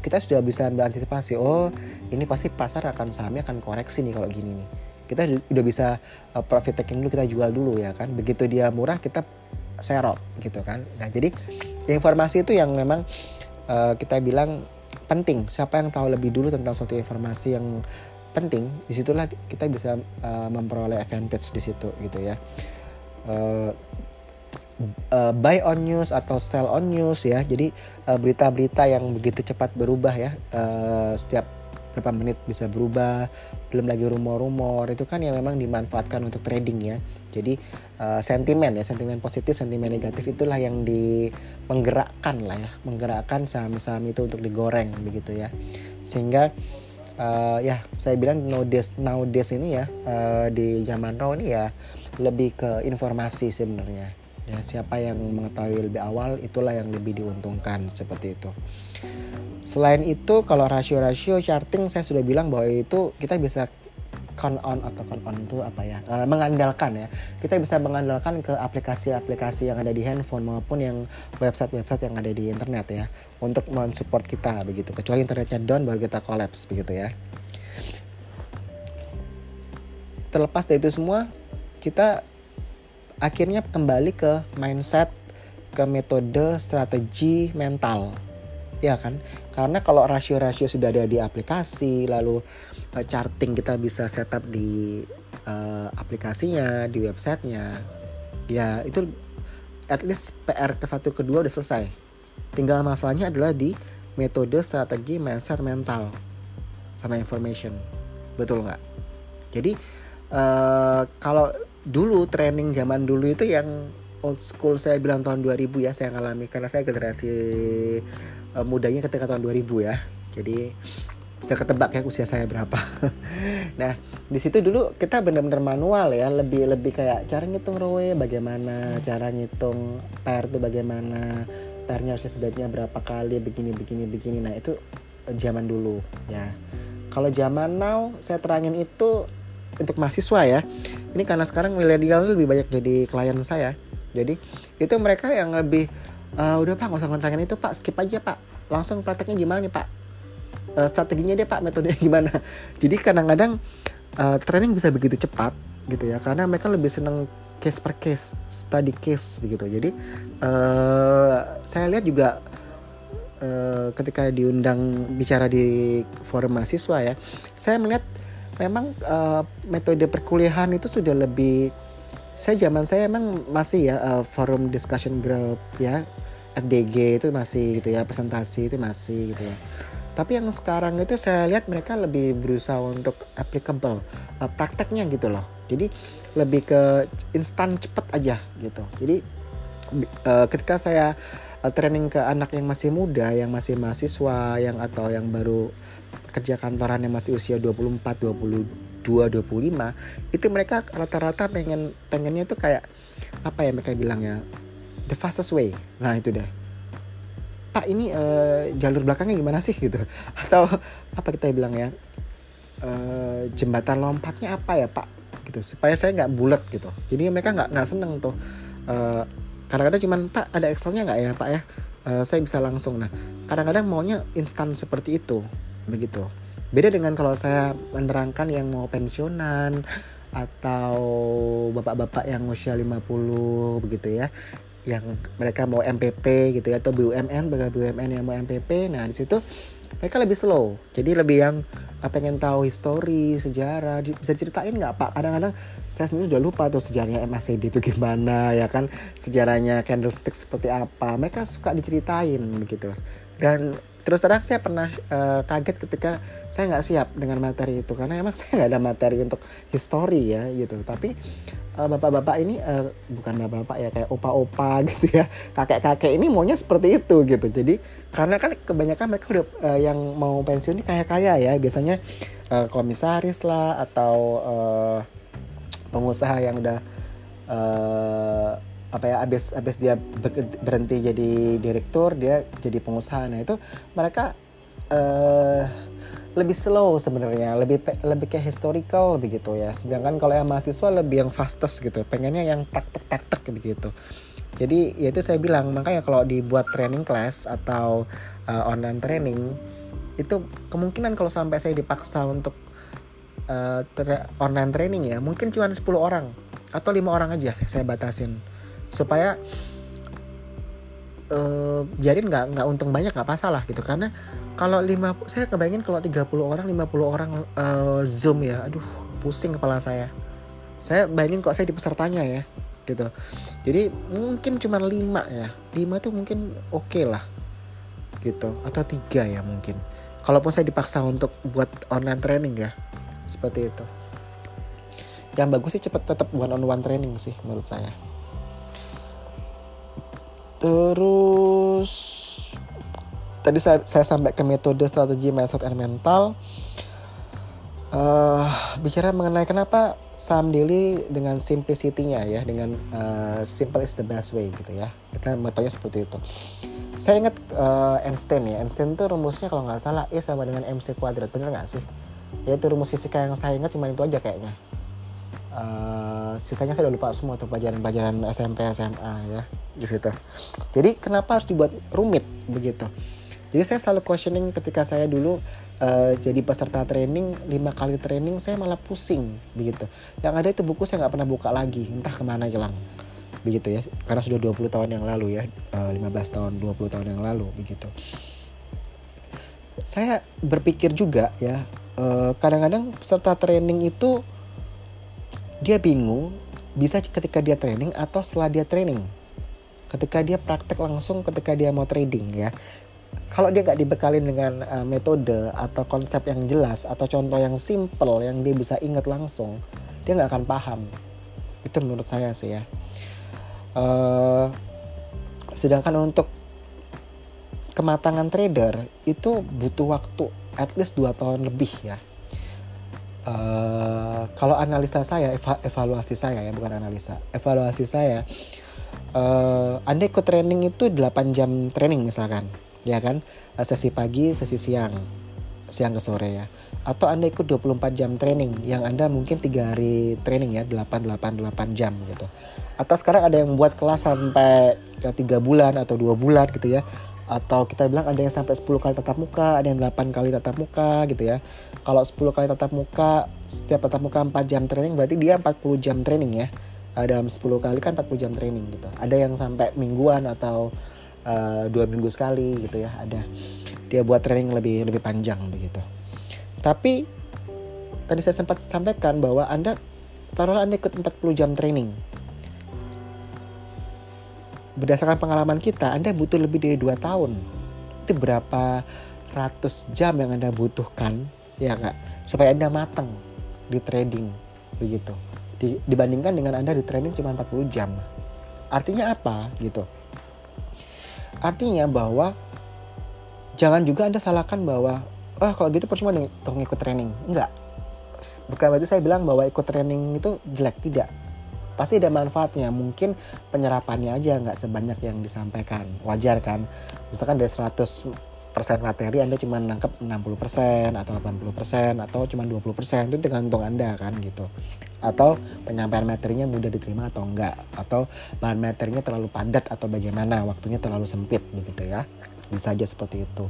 Kita sudah bisa antisipasi oh ini pasti pasar akan sahamnya akan koreksi nih kalau gini nih kita udah bisa uh, profit taking dulu kita jual dulu ya kan begitu dia murah kita serok gitu kan nah jadi informasi itu yang memang uh, kita bilang penting siapa yang tahu lebih dulu tentang suatu informasi yang penting di situlah kita bisa uh, memperoleh advantage di situ gitu ya uh, uh, buy on news atau sell on news ya. Jadi uh, berita-berita uh, yang begitu cepat berubah ya. Uh, setiap berapa menit bisa berubah. Belum lagi rumor-rumor itu kan yang memang dimanfaatkan untuk trading ya. Jadi uh, sentimen ya, sentimen positif, sentimen negatif itulah yang di menggerakkan lah ya, menggerakkan saham-saham itu untuk digoreng begitu ya. Sehingga uh, ya saya bilang nowadays nowadays ini ya uh, di zaman now ini ya lebih ke informasi sebenarnya ya siapa yang mengetahui lebih awal itulah yang lebih diuntungkan seperti itu selain itu kalau rasio-rasio charting saya sudah bilang bahwa itu kita bisa count on atau count on itu apa ya? Uh, mengandalkan ya. Kita bisa mengandalkan ke aplikasi-aplikasi yang ada di handphone maupun yang website-website yang ada di internet ya untuk mensupport kita begitu. Kecuali internetnya down baru kita collapse begitu ya. Terlepas dari itu semua kita akhirnya kembali ke mindset ke metode strategi mental ya kan? Karena kalau rasio-rasio sudah ada di aplikasi lalu uh, charting kita bisa setup di uh, aplikasinya di websitenya ya itu at least PR ke satu kedua udah selesai. Tinggal masalahnya adalah di metode strategi mindset mental sama information. Betul nggak? Jadi uh, kalau dulu training zaman dulu itu yang old school saya bilang tahun 2000 ya saya ngalami. Karena saya generasi uh, mudanya ketika tahun 2000 ya. Jadi bisa ketebak ya usia saya berapa. Nah di situ dulu kita benar-benar manual ya. Lebih lebih kayak cara ngitung rowe bagaimana cara ngitung pair tuh bagaimana pairnya harusnya sedangnya berapa kali begini begini begini. Nah itu zaman dulu ya. Kalau zaman now saya terangin itu untuk mahasiswa ya. Ini karena sekarang milenial lebih banyak jadi klien saya jadi itu mereka yang lebih uh, udah pak nggak usah kontrakan itu pak. Skip aja pak. Langsung prakteknya gimana nih pak? Uh, strateginya deh pak metodenya gimana? Jadi kadang-kadang uh, training bisa begitu cepat gitu ya karena mereka lebih seneng case per case study case begitu. Jadi uh, saya lihat juga ketika diundang bicara di forum mahasiswa ya saya melihat memang uh, metode perkuliahan itu sudah lebih saya zaman saya emang masih ya uh, forum discussion group ya. FDG itu masih gitu ya presentasi itu masih gitu ya. Tapi yang sekarang itu saya lihat mereka lebih berusaha untuk applicable uh, prakteknya gitu loh. Jadi lebih ke instan cepet aja gitu. Jadi uh, ketika saya uh, training ke anak yang masih muda yang masih mahasiswa yang atau yang baru kerja kantoran yang masih usia 24, 22, 25 itu mereka rata-rata pengen pengennya tuh kayak apa ya mereka bilang ya the fastest way. Nah, itu deh. Pak ini uh, jalur belakangnya gimana sih gitu? Atau apa kita bilang ya uh, jembatan lompatnya apa ya Pak? Gitu supaya saya nggak bulat gitu. Jadi mereka nggak nggak seneng tuh. Uh, kadang-kadang cuman Pak ada Excelnya nggak ya Pak ya? Uh, saya bisa langsung. Nah kadang-kadang maunya instan seperti itu begitu. Beda dengan kalau saya menerangkan yang mau pensiunan atau bapak-bapak yang usia 50 begitu ya. Yang mereka mau MPP gitu ya atau BUMN bagi BUMN yang mau MPP nah di situ mereka lebih slow. Jadi lebih yang uh, pengen tahu histori sejarah. Bisa ceritain nggak pak? Kadang-kadang saya sendiri sudah lupa tuh sejarahnya MACD itu gimana ya kan? Sejarahnya candlestick seperti apa. Mereka suka diceritain begitu. Dan terus terang saya pernah uh, kaget ketika saya nggak siap dengan materi itu. Karena emang saya nggak ada materi untuk histori ya gitu. Tapi uh, bapak-bapak ini uh, bukan bapak-bapak ya kayak opa-opa gitu ya. Kakek-kakek ini maunya seperti itu gitu. Jadi karena kan kebanyakan mereka udah uh, yang mau pensiun ini kaya-kaya ya. Biasanya uh, komisaris lah atau uh, pengusaha yang udah uh, apa ya abis abis dia berhenti jadi direktur dia jadi pengusaha. Nah itu mereka uh, lebih slow sebenarnya lebih lebih kayak historical begitu ya. Sedangkan kalau yang mahasiswa lebih yang fastest gitu pengennya yang tak tak tak tak begitu. Jadi ya itu saya bilang makanya kalau dibuat training class atau uh, online training itu kemungkinan kalau sampai saya dipaksa untuk uh, tra online training ya mungkin cuma 10 orang atau lima orang aja saya, saya batasin supaya uh, biarin nggak nggak untung banyak nggak masalah gitu. Karena kalau lima saya kebayangin kalau 30 orang 50 orang uh, zoom ya aduh pusing kepala saya. Saya bayangin kok saya di pesertanya ya gitu. Jadi mungkin cuma lima ya. Lima tuh mungkin oke okay lah gitu. Atau tiga ya mungkin. Kalaupun saya dipaksa untuk buat online training ya seperti itu. Yang bagus sih cepet tetap one on one training sih menurut saya Terus tadi saya, saya sampai ke metode strategi mindset and mental. Uh, bicara mengenai kenapa saham daily dengan simplicity-nya ya, dengan uh, simple is the best way gitu ya. Kita metodenya seperti itu. Saya ingat uh, Einstein ya, Einstein itu rumusnya kalau nggak salah E sama dengan MC kuadrat, bener nggak sih? Ya itu rumus fisika yang saya ingat cuma itu aja kayaknya. Uh, sisanya saya udah lupa semua tuh pelajaran-pelajaran SMP SMA ya di situ. Jadi kenapa harus dibuat rumit begitu? Jadi saya selalu questioning ketika saya dulu uh, jadi peserta training lima kali training saya malah pusing begitu. Yang ada itu buku saya nggak pernah buka lagi, entah ke mana hilang begitu ya. Karena sudah 20 tahun yang lalu ya, uh, eh, 15 tahun, 20 tahun yang lalu begitu. Saya berpikir juga ya, kadang-kadang uh, peserta training itu dia bingung bisa ketika dia training atau setelah dia training. Ketika dia praktek langsung ketika dia mau trading ya. Kalau dia nggak dibekalin dengan uh, metode atau konsep yang jelas atau contoh yang simple yang dia bisa ingat langsung dia nggak akan paham. Itu menurut saya sih ya. Uh, sedangkan untuk kematangan trader itu butuh waktu at least 2 tahun lebih ya uh, kalau analisa saya eva evaluasi saya ya bukan analisa. Evaluasi saya uh, anda ikut training itu 8 jam training misalkan ya kan? Uh, sesi pagi sesi siang siang ke sore ya. Atau anda ikut 24 jam training yang anda mungkin tiga hari training ya 8 8 8 jam gitu. Atau sekarang ada yang buat kelas sampai tiga bulan atau dua bulan gitu ya atau kita bilang ada yang sampai 10 kali tatap muka, ada yang 8 kali tatap muka gitu ya. Kalau 10 kali tatap muka, setiap tatap muka 4 jam training berarti dia 40 jam training ya. Uh, dalam 10 kali kan 40 jam training gitu. Ada yang sampai mingguan atau uh, dua minggu sekali gitu ya, ada. Dia buat training lebih lebih panjang begitu. Tapi tadi saya sempat sampaikan bahwa Anda taruhlah Anda ikut 40 jam training berdasarkan pengalaman kita Anda butuh lebih dari dua tahun. Itu berapa ratus jam yang Anda butuhkan ya kak supaya Anda matang di trading begitu. Di, dibandingkan dengan Anda di trading cuma 40 jam. Artinya apa? Gitu. Artinya bahwa jangan juga Anda salahkan bahwa ah oh, kalau gitu percuma dong ikut training. Enggak bukan berarti saya bilang bahwa ikut training itu jelek. Tidak pasti ada manfaatnya. Mungkin penyerapannya aja nggak sebanyak yang disampaikan. Wajar kan? Misalkan dari 100 persen materi Anda cuma nangkep 60% atau 80% atau cuma 20% itu tergantung Anda kan gitu. Atau penyampaian materinya mudah diterima atau enggak. Atau bahan materinya terlalu padat atau bagaimana waktunya terlalu sempit begitu ya. Bisa aja seperti itu.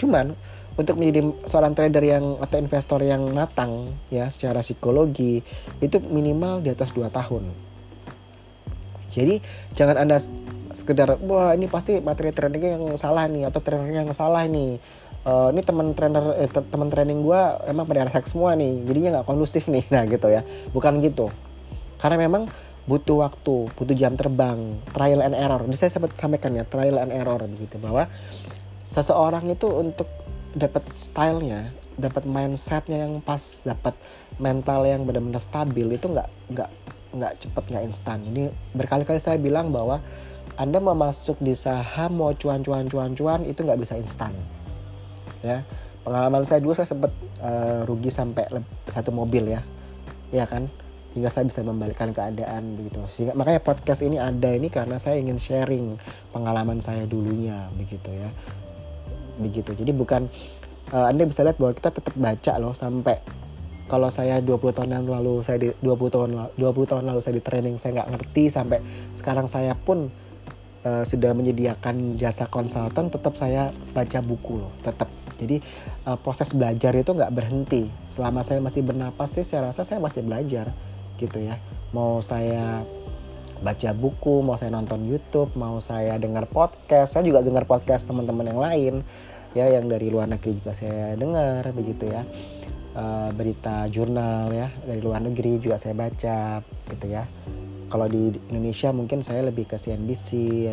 Cuman untuk menjadi seorang trader yang atau investor yang matang ya secara psikologi itu minimal di atas 2 tahun. Jadi jangan Anda sekedar wah ini pasti materi tradingnya yang salah nih atau tradernya yang salah nih. Uh, ini teman trainer eh, teman training gue emang pada resek semua nih jadinya nggak kondusif nih nah gitu ya bukan gitu karena memang butuh waktu butuh jam terbang trial and error Jadi saya sempat sampaikan ya trial and error begitu bahwa seseorang itu untuk dapat stylenya dapat mindsetnya yang pas dapat mental yang benar-benar stabil itu nggak nggak nggak cepet nggak instan. Ini berkali-kali saya bilang bahwa anda mau masuk di saham mau cuan-cuan cuan-cuan itu nggak bisa instan. Ya pengalaman saya dulu saya sempat uh, rugi sampai satu mobil ya. Ya kan? Hingga saya bisa membalikkan keadaan begitu. Sehingga makanya podcast ini ada ini karena saya ingin sharing pengalaman saya dulunya begitu ya begitu. Jadi bukan uh, anda bisa lihat bahwa kita tetap baca loh sampai kalau saya 20 tahun yang lalu saya di 20 tahun 20 tahun lalu saya di training saya nggak ngerti sampai sekarang saya pun uh, sudah menyediakan jasa konsultan tetap saya baca buku loh tetap. Jadi uh, proses belajar itu nggak berhenti. Selama saya masih bernapas sih saya rasa saya masih belajar gitu ya. Mau saya baca buku mau saya nonton YouTube mau saya dengar podcast. Saya juga dengar podcast teman-teman yang lain ya yang dari luar negeri juga saya dengar begitu ya. Uh, berita jurnal ya dari luar negeri juga saya baca gitu ya. Kalau di Indonesia mungkin saya lebih ke CNBC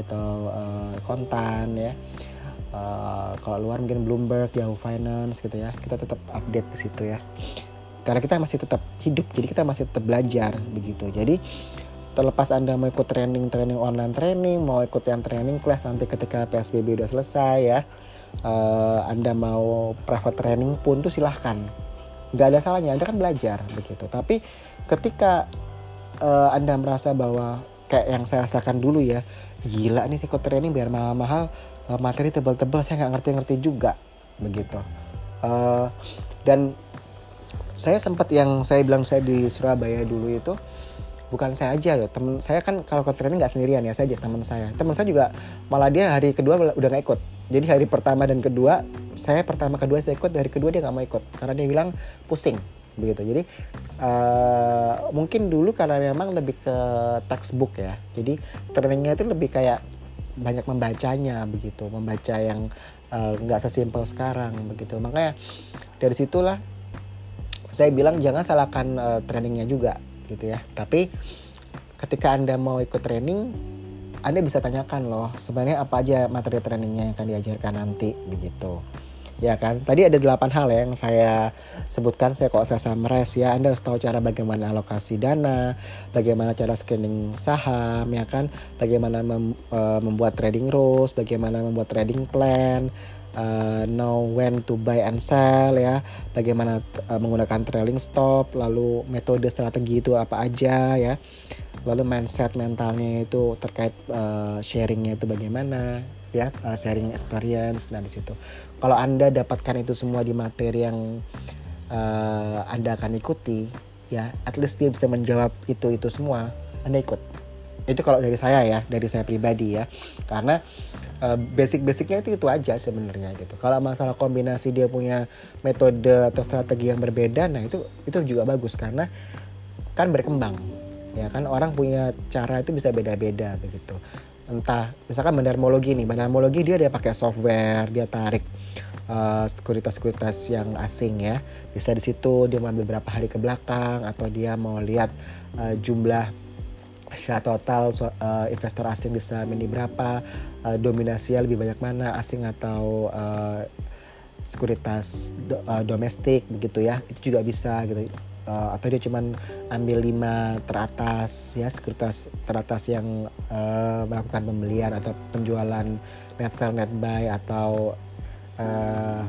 atau uh, kontan ya. Uh, kalau luar mungkin Bloomberg Yahoo Finance gitu ya. Kita tetap update ke situ ya. Karena kita masih tetap hidup jadi kita masih tetap belajar begitu. Jadi terlepas anda mau ikut training training online training mau ikut yang training class nanti ketika psbb udah selesai ya uh, anda mau private training pun tuh silahkan. Nggak ada salahnya anda kan belajar begitu. Tapi ketika uh, anda merasa bahwa kayak yang saya rasakan dulu ya gila nih ikut training biar mahal-mahal uh, materi tebal-tebal saya nggak ngerti-ngerti juga begitu. Uh, dan saya sempat yang saya bilang saya di Surabaya dulu itu bukan saya aja loh temen saya kan kalau ke training nggak sendirian ya saya aja teman saya. Teman saya juga malah dia hari kedua udah nggak ikut. Jadi hari pertama dan kedua saya pertama kedua saya ikut hari kedua dia nggak mau ikut. Karena dia bilang pusing begitu. Jadi uh, mungkin dulu karena memang lebih ke textbook ya. Jadi trainingnya itu lebih kayak banyak membacanya begitu. Membaca yang eh, nggak uh, sesimpel sekarang begitu. Makanya dari situlah saya bilang jangan salahkan uh, trainingnya juga gitu ya. Tapi ketika anda mau ikut training anda bisa tanyakan loh sebenarnya apa aja materi trainingnya yang akan diajarkan nanti begitu. Ya kan? Tadi ada delapan hal ya yang saya sebutkan saya kok saya summarize ya. Anda harus tahu cara bagaimana alokasi dana bagaimana cara screening saham ya kan? Bagaimana mem, uh, membuat trading rules bagaimana membuat trading plan uh, know when to buy and sell ya. Bagaimana uh, menggunakan trailing stop lalu metode strategi itu apa aja ya. Lalu mindset mentalnya itu terkait uh, sharingnya itu bagaimana ya. Uh, sharing experience dan di situ kalau anda dapatkan itu semua di materi yang uh, anda akan ikuti ya at least dia bisa menjawab itu itu semua. Anda ikut. Itu kalau dari saya ya dari saya pribadi ya. Karena uh, basic-basicnya itu itu aja sebenarnya gitu. Kalau masalah kombinasi dia punya metode atau strategi yang berbeda nah itu itu juga bagus karena kan berkembang ya kan? Orang punya cara itu bisa beda-beda begitu. Entah misalkan bandarmologi nih bandarmologi dia dia pakai software dia tarik uh, sekuritas-sekuritas yang asing ya. Bisa di situ dia mau ambil berapa hari ke belakang atau dia mau lihat uh, jumlah secara total uh, investor asing bisa ini berapa uh, dominasinya lebih banyak mana asing atau uh, sekuritas do, uh, domestik begitu ya. Itu juga bisa gitu. Uh, atau dia cuman ambil lima teratas ya sekuritas teratas yang uh, melakukan pembelian atau penjualan net sell net buy atau uh,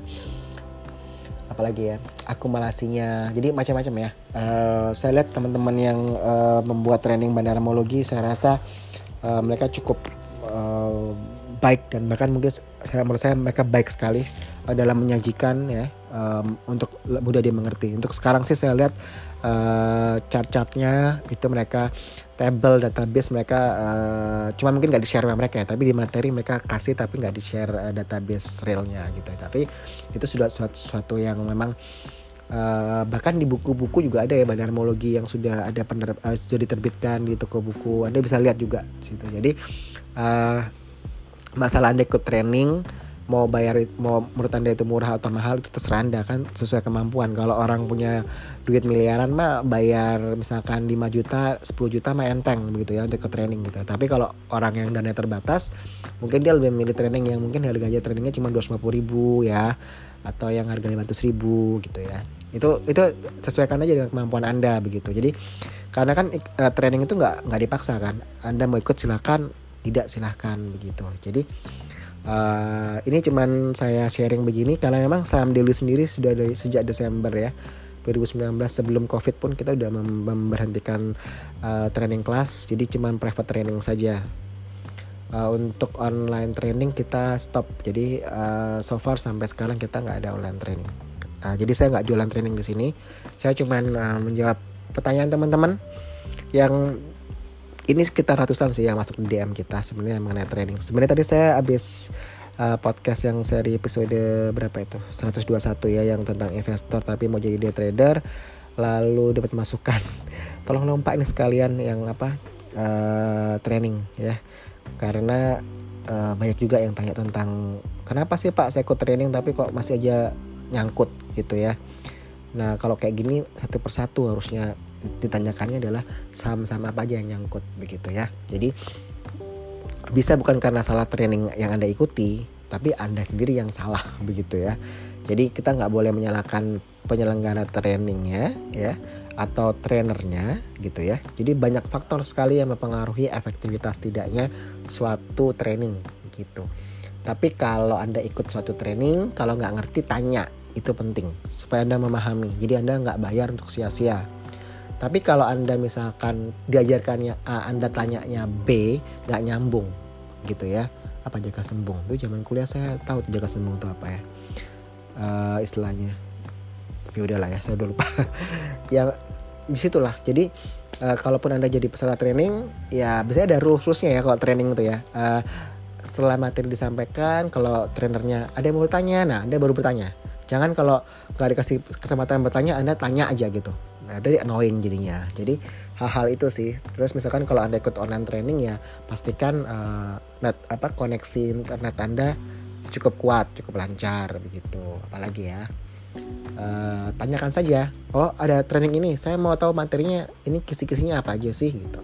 apalagi ya akumulasinya. Jadi macam-macam ya. Uh, saya lihat teman-teman yang uh, membuat training bandarmologi saya rasa uh, mereka cukup uh, baik dan bahkan mungkin saya menurut saya mereka baik sekali uh, dalam menyajikan ya um, untuk mudah dimengerti. Untuk sekarang sih saya lihat uh, chart-chartnya itu mereka table database mereka uh, cuma mungkin nggak di share sama mereka ya tapi di materi mereka kasih tapi nggak di share uh, database realnya gitu tapi itu sudah suatu, suatu yang memang uh, bahkan di buku-buku juga ada ya bandarmologi yang sudah ada pener, uh, sudah diterbitkan di toko buku. Anda bisa lihat juga situ. Jadi uh, masalah anda ikut training mau bayar mau menurut anda itu murah atau mahal itu terserah anda kan sesuai kemampuan. Kalau orang punya duit miliaran mah bayar misalkan 5 juta 10 juta mah enteng begitu ya untuk ke training gitu. Tapi kalau orang yang dana terbatas mungkin dia lebih memilih training yang mungkin harganya trainingnya cuma 250 ribu ya atau yang harga 500 ribu gitu ya. Itu itu sesuaikan aja dengan kemampuan anda begitu. Jadi karena kan uh, training itu nggak nggak dipaksa kan. Anda mau ikut silakan tidak silahkan begitu. Jadi uh, ini cuman saya sharing begini karena memang saham dulu sendiri sudah dari sejak Desember ya 2019 sebelum covid pun kita udah mem memberhentikan uh, training kelas jadi cuma private training saja. Uh, untuk online training kita stop. Jadi uh, so far sampai sekarang kita nggak ada online training. Uh, jadi saya nggak jualan training di sini. Saya cuma uh, menjawab pertanyaan teman-teman yang ini sekitar ratusan sih yang masuk di DM kita sebenarnya mengenai training. Sebenarnya tadi saya habis uh, podcast yang seri episode berapa itu? 121 ya yang tentang investor tapi mau jadi day trader lalu dapat masukan. Tolong pak ini sekalian yang apa uh, training ya. Karena uh, banyak juga yang tanya tentang kenapa sih pak saya ikut training tapi kok masih aja nyangkut? Gitu ya. Nah kalau kayak gini satu persatu harusnya ditanyakannya adalah saham-saham apa aja yang nyangkut begitu ya. Jadi bisa bukan karena salah training yang anda ikuti tapi anda sendiri yang salah begitu ya. Jadi kita nggak boleh menyalahkan penyelenggara trainingnya ya atau trainernya gitu ya. Jadi banyak faktor sekali yang mempengaruhi efektivitas tidaknya suatu training gitu. Tapi kalau anda ikut suatu training kalau nggak ngerti tanya. Itu penting supaya anda memahami. Jadi anda nggak bayar untuk sia-sia tapi kalau anda misalkan diajarkannya A, anda tanyanya B, nggak nyambung gitu ya. Apa jaga sembung? Itu zaman kuliah saya tahu jaga sembung itu apa ya uh, istilahnya. Tapi udahlah ya, saya udah lupa. ya di situlah. Jadi uh, kalaupun anda jadi peserta training, ya biasanya ada rules-rulesnya ya kalau training itu ya. Uh, setelah materi disampaikan, kalau trainernya ada yang mau bertanya, nah anda baru bertanya. Jangan kalau nggak dikasih kesempatan bertanya, anda tanya aja gitu Nah, dari annoying jadinya. Jadi hal-hal itu sih. Terus misalkan kalau Anda ikut online training ya pastikan uh, net apa koneksi internet Anda cukup kuat, cukup lancar begitu. Apalagi ya. Uh, tanyakan saja, oh ada training ini, saya mau tahu materinya, ini kisi-kisinya apa aja sih gitu.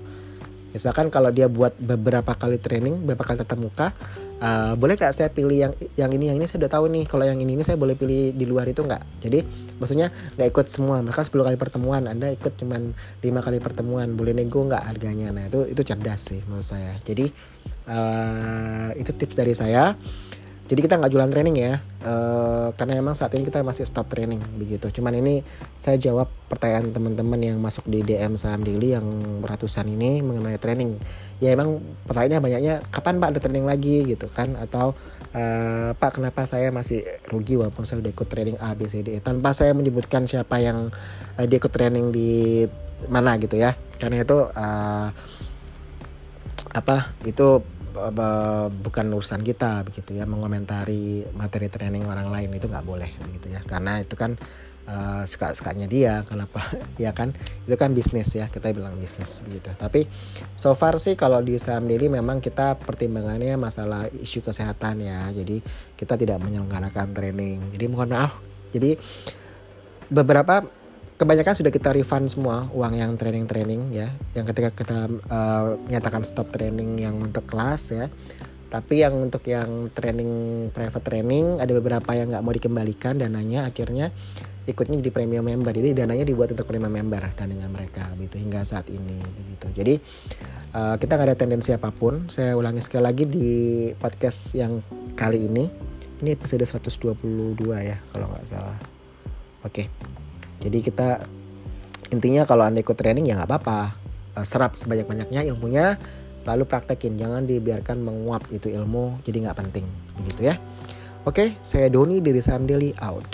Misalkan kalau dia buat beberapa kali training, beberapa kali tatap muka, uh, boleh kak saya pilih yang yang ini? Yang ini saya udah tahu nih. Kalau yang ini ini saya boleh pilih di luar itu nggak? Jadi maksudnya nggak ikut semua. Maka 10 kali pertemuan. Anda ikut cuman lima kali pertemuan. Boleh nego nggak harganya? Nah itu itu cerdas sih menurut saya. Jadi uh, itu tips dari saya jadi kita nggak jualan training ya. Uh, karena memang saat ini kita masih stop training begitu. Cuman ini saya jawab pertanyaan teman-teman yang masuk di DM saham daily yang ratusan ini mengenai training. Ya emang pertanyaannya banyaknya kapan pak ada training lagi? gitu kan. Atau uh, pak kenapa saya masih rugi walaupun saya udah ikut training A B C D? Tanpa saya menyebutkan siapa yang uh, dia ikut training di mana gitu ya. Karena itu uh, apa itu bukan urusan kita begitu ya mengomentari materi training orang lain itu nggak boleh begitu ya. Karena itu kan uh, suka sukanya dia kenapa? Ya kan? Itu kan bisnis ya kita bilang bisnis begitu. Tapi so far sih kalau di saham daily memang kita pertimbangannya masalah isu kesehatan ya. Jadi kita tidak menyelenggarakan training. Jadi mohon maaf. Jadi beberapa kebanyakan sudah kita refund semua uang yang training-training ya. Yang ketika kita uh, menyatakan stop training yang untuk kelas ya. Tapi yang untuk yang training private training ada beberapa yang nggak mau dikembalikan dananya akhirnya ikutnya di premium member. Jadi dananya dibuat untuk premium member dananya mereka gitu hingga saat ini begitu. Jadi uh, kita nggak ada tendensi apa pun. Saya ulangi sekali lagi di podcast yang kali ini. Ini episode 122 ya kalau nggak salah. Oke. okay jadi kita intinya kalau anda ikut training ya nggak apa-apa. Eh, serap sebanyak banyaknya ilmunya lalu praktekin. Jangan dibiarkan menguap itu ilmu jadi nggak penting. Begitu ya. Oke saya Doni dari Sam Daily out.